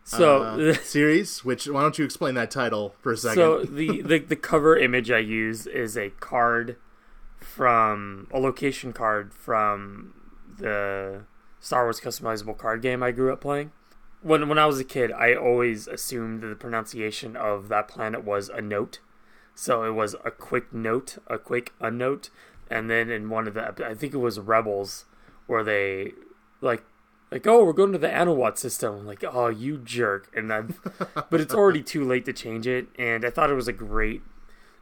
S1: So,
S2: uh, (laughs) series. Which why don't you explain that title for a second?
S1: So the, the the cover image I use is a card from a location card from the Star Wars customizable card game I grew up playing. When when I was a kid, I always assumed that the pronunciation of that planet was a note. So it was a quick note, a quick a note, and then in one of the I think it was Rebels where they like like oh we're going to the Anoat system. I'm like oh you jerk. And I (laughs) but it's already too late to change it. And I thought it was a great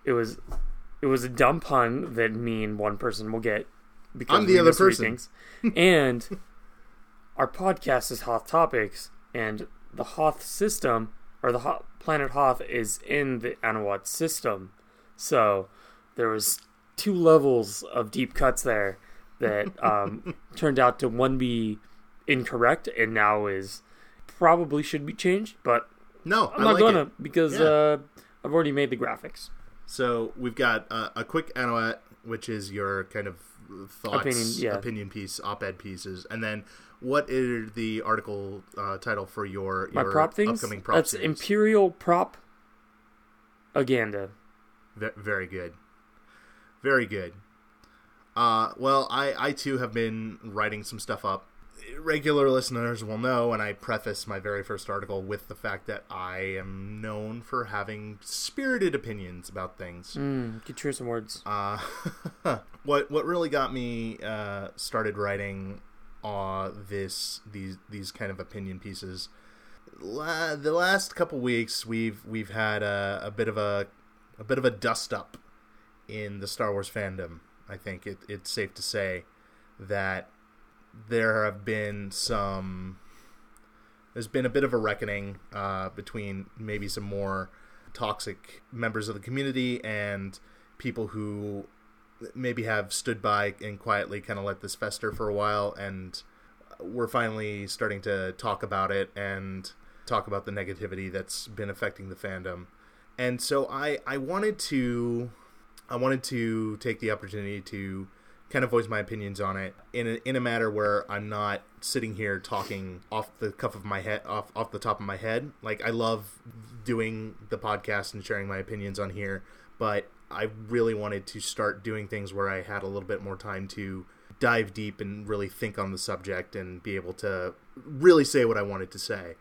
S1: it was it was a dumb pun that me and one person will get because
S2: I'm the other person.
S1: and our podcast is Hoth Topics and the Hoth system or the Hoth, planet Hoth is in the Anoat system so there was two levels of deep cuts there that (laughs) um, turned out to one be incorrect and now is probably should be changed, but
S2: no,
S1: I'm not
S2: like
S1: gonna
S2: it.
S1: because
S2: Yeah.
S1: uh, I've already made the graphics.
S2: So we've got uh, a quick Anoat, which is your kind of thoughts,
S1: Opinion, yeah.
S2: opinion piece, op-ed pieces, and then what is the article uh, title for your,
S1: My prop things.
S2: upcoming prop
S1: That's
S2: series?
S1: Imperial Prop Aganda.
S2: Ve- very good, very good. Uh, well, I I too have been writing some stuff up. Regular listeners will know, and I preface my very first article with the fact that I am known for having spirited opinions about things.
S1: Mm, could hear some words.
S2: Uh, (laughs) what what really got me uh, started writing uh, this these these kind of opinion pieces. La- the last couple weeks, we've we've had a, a bit of a a bit of a dust up in the Star Wars fandom. I think it, it's safe to say that there have been some. There's been a bit of a reckoning uh, between maybe some more toxic members of the community and people who maybe have stood by and quietly kind of let this fester for a while and we're finally starting to talk about it and talk about the negativity that's been affecting the fandom. And so I I wanted to I wanted to take the opportunity to kind of voice my opinions on it in a, in a matter where I'm not sitting here talking off the cuff of my head off off the top of my head. Like I love doing the podcast and sharing my opinions on here, but I really wanted to start doing things where I had a little bit more time to dive deep and really think on the subject and be able to really say what I wanted to say.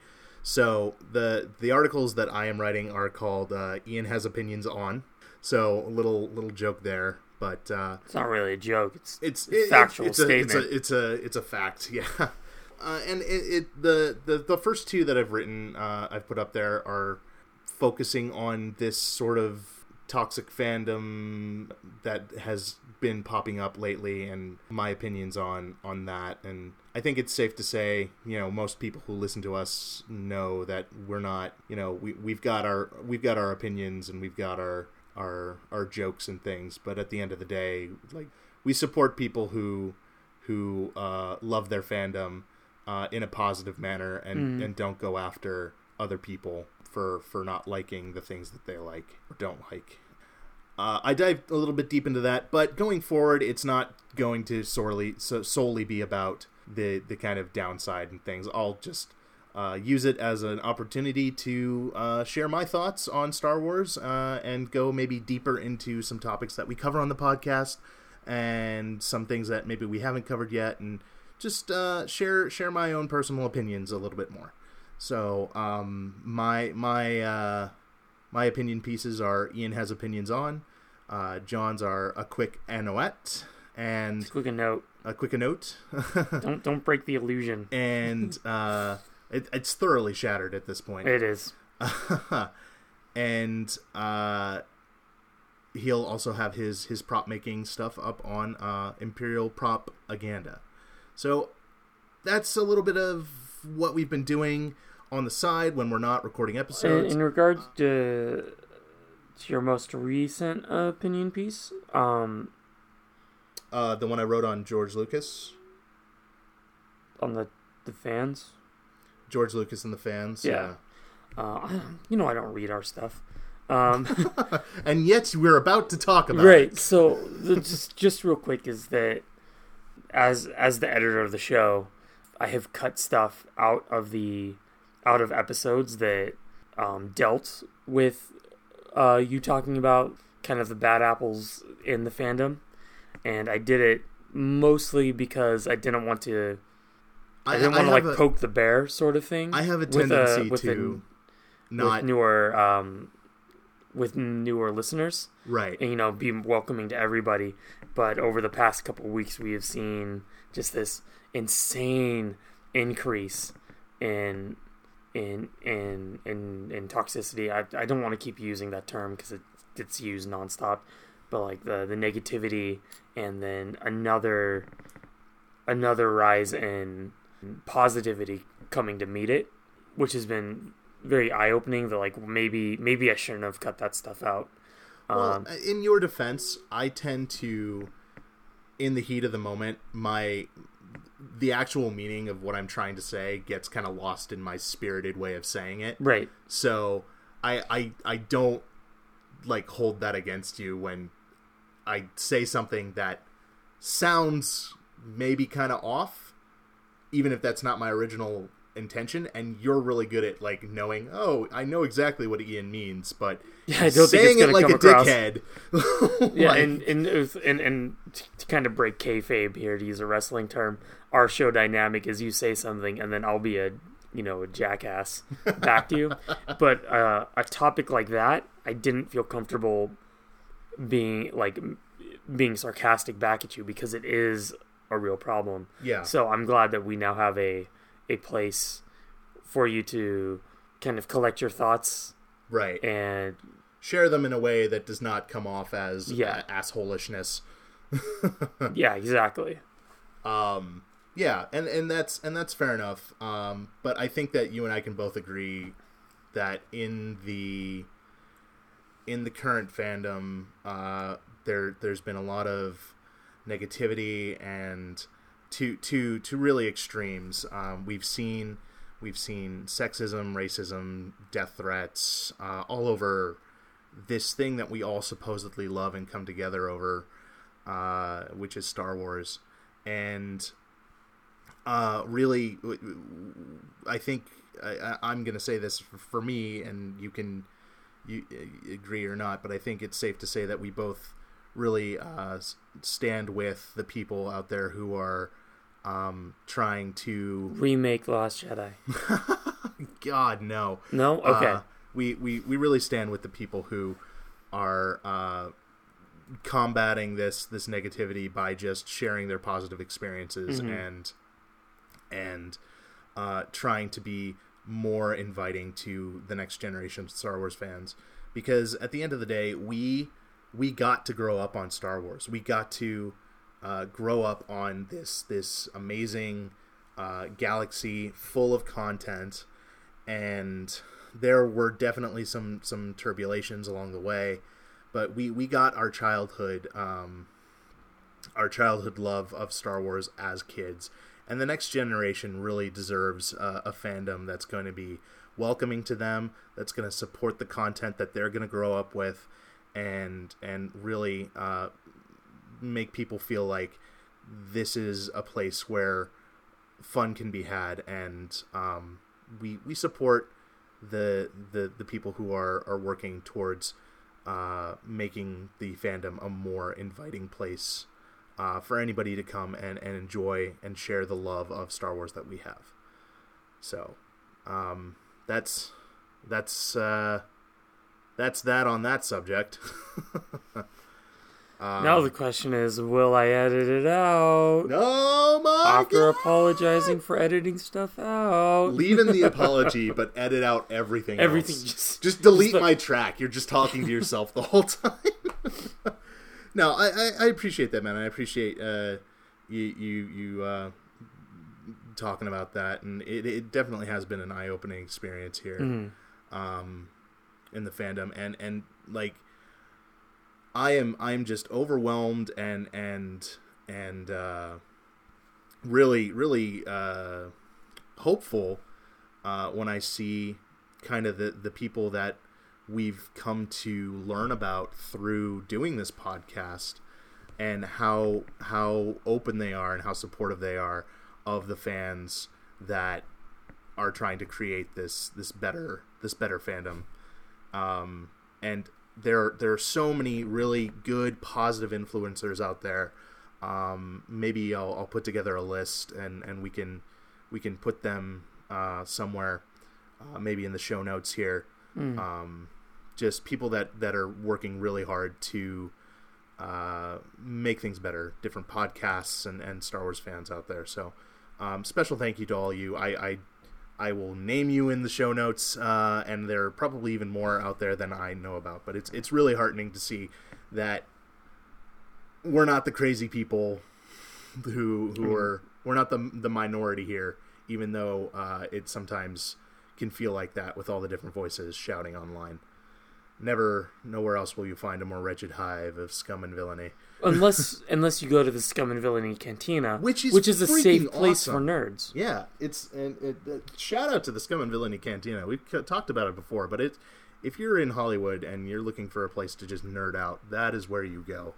S2: So the the articles that I am writing are called uh, Ian has opinions on. So a little little joke there, but uh,
S1: It's not really a joke. It's
S2: it's
S1: a
S2: it-
S1: factual
S2: it's, a, it's
S1: statement.
S2: a it's a it's a fact, (laughs) yeah. Uh, and it, it the, the the first two that I've written, uh, I've put up there are focusing on this sort of toxic fandom that has been popping up lately, and my opinions on on that. And I think it's safe to say, you know, most people who listen to us know that we're not, you know, we we've got our we've got our opinions and we've got our our our jokes and things, but at the end of the day, like we support people who who uh, love their fandom uh, in a positive manner and, and don't go after other people for for not liking the things that they like or don't like. Uh, I dive a little bit deep into that, but going forward, it's not going to sorely so, solely be about the the kind of downside and things. I'll just uh, use it as an opportunity to uh, share my thoughts on Star Wars uh, and go maybe deeper into some topics that we cover on the podcast and some things that maybe we haven't covered yet, and just uh, share share my own personal opinions a little bit more. So um, my my uh, my opinion pieces are Ian has opinions on, uh, John's are a quick Anoat and
S1: quick a note.
S2: a quick a note, (laughs)
S1: Don't don't break the illusion.
S2: and (laughs) uh, it, it's thoroughly shattered at this point.
S1: It is. (laughs)
S2: and uh, he'll also have his his prop making stuff up on uh, Imperial Propaganda. So that's a little bit of what we've been doing on the side when we're not recording episodes.
S1: in regards to, to your most recent opinion piece, um,
S2: Uh, the one I wrote on George Lucas,
S1: on the the fans,
S2: George Lucas and the fans.
S1: Yeah. uh, you know I don't read our stuff. Um, (laughs)
S2: and yet we're about to talk about
S1: right.
S2: it.
S1: So just just real quick is that as as the editor of the show, I have cut stuff out of the out of episodes that um, dealt with uh, you talking about kind of the bad apples in the fandom, and I did it mostly because I didn't want to. I didn't want to like
S2: a-
S1: poke the bear, sort of thing.
S2: I have a
S1: with, uh,
S2: tendency
S1: with the-
S2: to
S1: with
S2: not
S1: newer um, with newer listeners.
S2: Right.
S1: and you know be welcoming to everybody. But over the past couple weeks we have seen just this insane increase in in in in, in toxicity. I, I don't want to keep using that term because it, it's used nonstop but like the the negativity and then another another rise in positivity coming to meet it which has been very eye-opening that like maybe maybe I shouldn't have cut that stuff out
S2: Well,
S1: um,
S2: in your defense, I tend to, in the heat of the moment, my the actual meaning of what I'm trying to say gets kind of lost in my spirited way of saying it.
S1: right
S2: So I I I don't like hold that against you when I say something that sounds maybe kind of off, even if that's not my original intention. And you're really good at like knowing. Oh, I know exactly what Ian means, but (laughs)
S1: Yeah, I don't think
S2: saying it like a
S1: across.
S2: dickhead. (laughs)
S1: Yeah,
S2: like-
S1: and and, and and to kind of break kayfabe here, to use a wrestling term, our show dynamic is you say something and then I'll be a you know a jackass back to you. (laughs) But uh, a topic like that, I didn't feel comfortable being like being sarcastic back at you because it is a real problem.
S2: yeah.
S1: So I'm glad that we now have a a place for you to kind of collect your thoughts
S2: right.
S1: and
S2: Share them in a way that does not come off as
S1: Yeah.
S2: a- assholishness. (laughs)
S1: yeah, exactly.
S2: Um, yeah, and and that's and that's fair enough. Um, but I think that you and I can both agree that in the in the current fandom, uh, there there's been a lot of negativity and to to to really extremes. Um, we've seen We've seen sexism, racism, death threats uh, all over this thing that we all supposedly love and come together over, uh, which is Star Wars. And uh, really, I think I, I'm going to say this for me, and you can you agree or not, but I think it's safe to say that we both really uh, stand with the people out there who are um, trying to
S1: remake Last Jedi. (laughs)
S2: God no,
S1: no, okay. Uh,
S2: we, we we really stand with the people who are uh, combating this this negativity by just sharing their positive experiences mm-hmm. and and uh, trying to be more inviting to the next generation of Star Wars fans because at the end of the day we we got to grow up on Star Wars. We got to uh, grow up on this this amazing uh, galaxy full of content, and there were definitely some some turbulations along the way, but we we got our childhood um, our childhood love of Star Wars as kids, and the next generation really deserves uh, a fandom that's going to be welcoming to them, that's going to support the content that they're going to grow up with, and and really uh, make people feel like this is a place where fun can be had, and um, we we support the the the people who are are working towards uh, making the fandom a more inviting place uh, for anybody to come and, and enjoy and share the love of Star Wars that we have. So um, that's that's uh, that's that on that subject. (laughs)
S1: Um, now the question is, will I edit it out?
S2: No, my
S1: After God. apologizing for editing stuff out.
S2: Leaving the (laughs) apology, but edit out everything
S1: Everything
S2: else.
S1: just...
S2: Just delete just my track. You're just talking to yourself the whole (laughs) time. no, I, I, I, appreciate that, man. I appreciate uh, you, you, you uh, talking about that. And it, it definitely has been an eye-opening experience here mm-hmm. um, in the fandom. And, and like I am I'm just overwhelmed and and and uh, really really uh, hopeful uh, when I see kind of the the people that we've come to learn about through doing this podcast and how how open they are and how supportive they are of the fans that are trying to create this this better this better fandom um, and there there are so many really good positive influencers out there. Um, maybe I'll, I'll, put together a list and, and we can we can put them uh, somewhere, uh, maybe in the show notes here. Mm. Um, just people that, that are working really hard to uh, make things better. Different podcasts and, and Star Wars fans out there. So um, special thank you to all you. I, I I will name you in the show notes, uh, and there are probably even more out there than I know about. But it's it's really heartening to see that we're not the crazy people who who mm-hmm. are we're not the the minority here, even though uh, it sometimes can feel like that with all the different voices shouting online. Never, nowhere else will you find a more wretched hive of scum and villainy.
S1: unless, (laughs) unless you go to the scum and villainy cantina,
S2: which is
S1: which is a safe place
S2: awesome.
S1: for nerds.
S2: Yeah, it's and it, it, shout out to the scum and villainy cantina. We've talked about it before, but it if you're in Hollywood and you're looking for a place to just nerd out, that is where you go.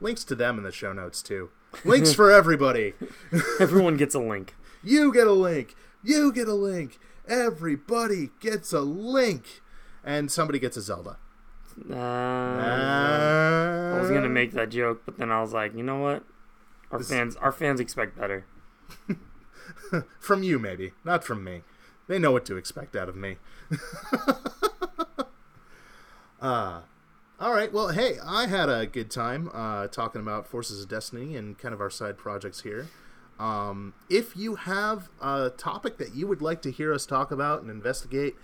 S2: Links to them in the show notes too. Links (laughs) for everybody. (laughs)
S1: Everyone gets a link.
S2: You get a link. You get a link. Everybody gets a link and somebody gets a Zelda.
S1: Uh, uh, I was gonna make that joke, but then I was like, you know what? Our this... fans, our fans expect better. (laughs)
S2: from you, maybe, not from me. They know what to expect out of me. (laughs) uh, all right. Well, hey, I had a good time uh, talking about Forces of Destiny and kind of our side projects here. Um, if you have a topic that you would like to hear us talk about and investigate,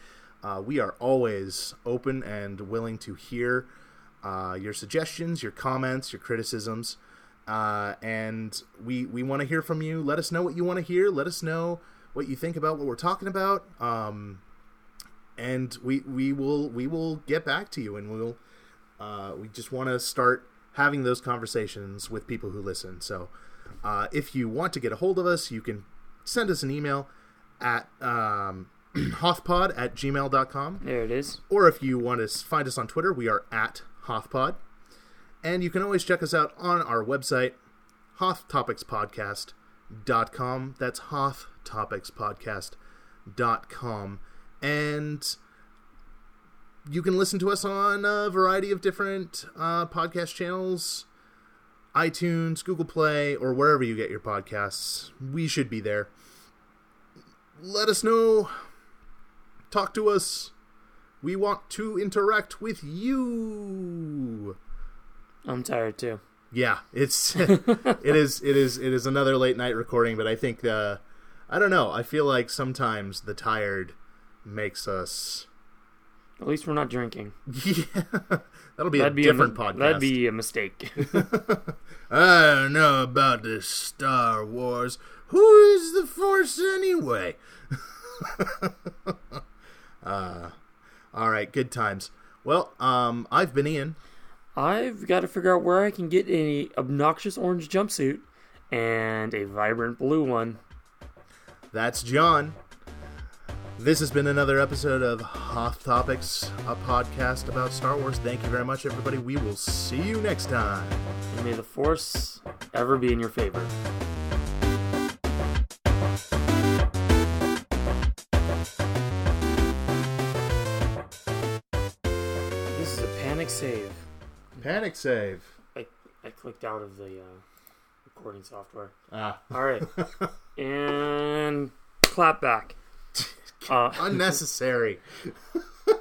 S2: uh, we are always open and willing to hear uh, your suggestions, your comments, your criticisms, uh, and we we want to hear from you. Let us know what you want to hear. Let us know what you think about what we're talking about, um, and we we will we will get back to you, and we'll uh, we just want to start having those conversations with people who listen. So, uh, if you want to get a hold of us, you can send us an email at um, (clears throat) hothpod at gmail.com.
S1: There it is.
S2: Or if you want to find us on Twitter, we are at hothpod. And you can always check us out on our website, hothtopicspodcast.com. That's hothtopicspodcast.com. And you can listen to us on a variety of different uh, podcast channels iTunes, Google Play, or wherever you get your podcasts. We should be there. Let us know. Talk to us. We want to interact with you.
S1: I'm tired too.
S2: Yeah, it's (laughs) it is it is it is another late night recording, but I think uh, I don't know. I feel like sometimes the tired makes us.
S1: At least we're not drinking. (laughs)
S2: Yeah, that'll be
S1: That'd
S2: a
S1: be
S2: different
S1: a,
S2: podcast.
S1: That'd be a mistake. (laughs)
S2: I don't know about this Star Wars. Who is the Force anyway? Uh, all right, good times. Well, um, I've been Ian.
S1: I've got to figure out where I can get a obnoxious orange jumpsuit and a vibrant blue one.
S2: That's John. This has been another episode of Hoth Topics, a podcast about Star Wars. Thank you very much, everybody. We will see you next time.
S1: And may the force ever be in your favor.
S2: Panic save.
S1: I, I clicked out of the uh, recording software.
S2: Ah,
S1: All right. (laughs) and clap back. (laughs) Uh,
S2: unnecessary.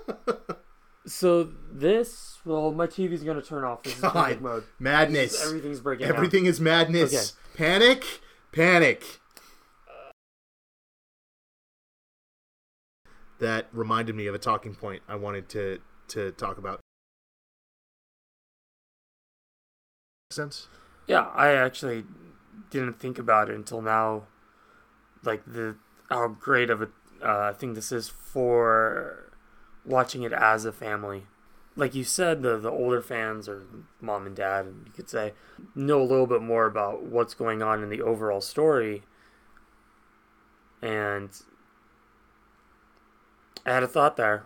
S2: (laughs)
S1: so this, well, my TV's going to turn off. This is
S2: God.
S1: panic mode.
S2: Madness.
S1: Everything's breaking down.
S2: Everything is madness. Panic. Panic. That reminded me of a talking point I wanted to to talk about. Sense?
S1: Yeah, I actually didn't think about it until now. Like the how great of a uh, thing this is for watching it as a family. Like you said, the the older fans or mom and dad, you could say, know a little bit more about what's going on in the overall story. And I had a thought there,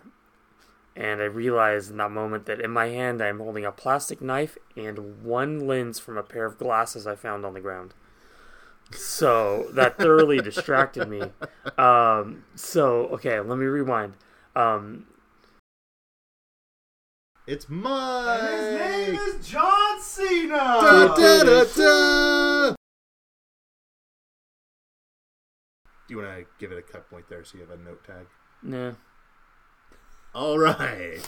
S1: and I realized in that moment that in my hand I'm holding a plastic knife and one lens from a pair of glasses I found on the ground. So that thoroughly (laughs) distracted me. Um, so okay, let me rewind. Um,
S2: It's Mike.
S3: His name is John Cena.
S2: Da, da, da, da. Do you want to give it a cut point there so you have a note tag?
S1: nah.
S2: All right.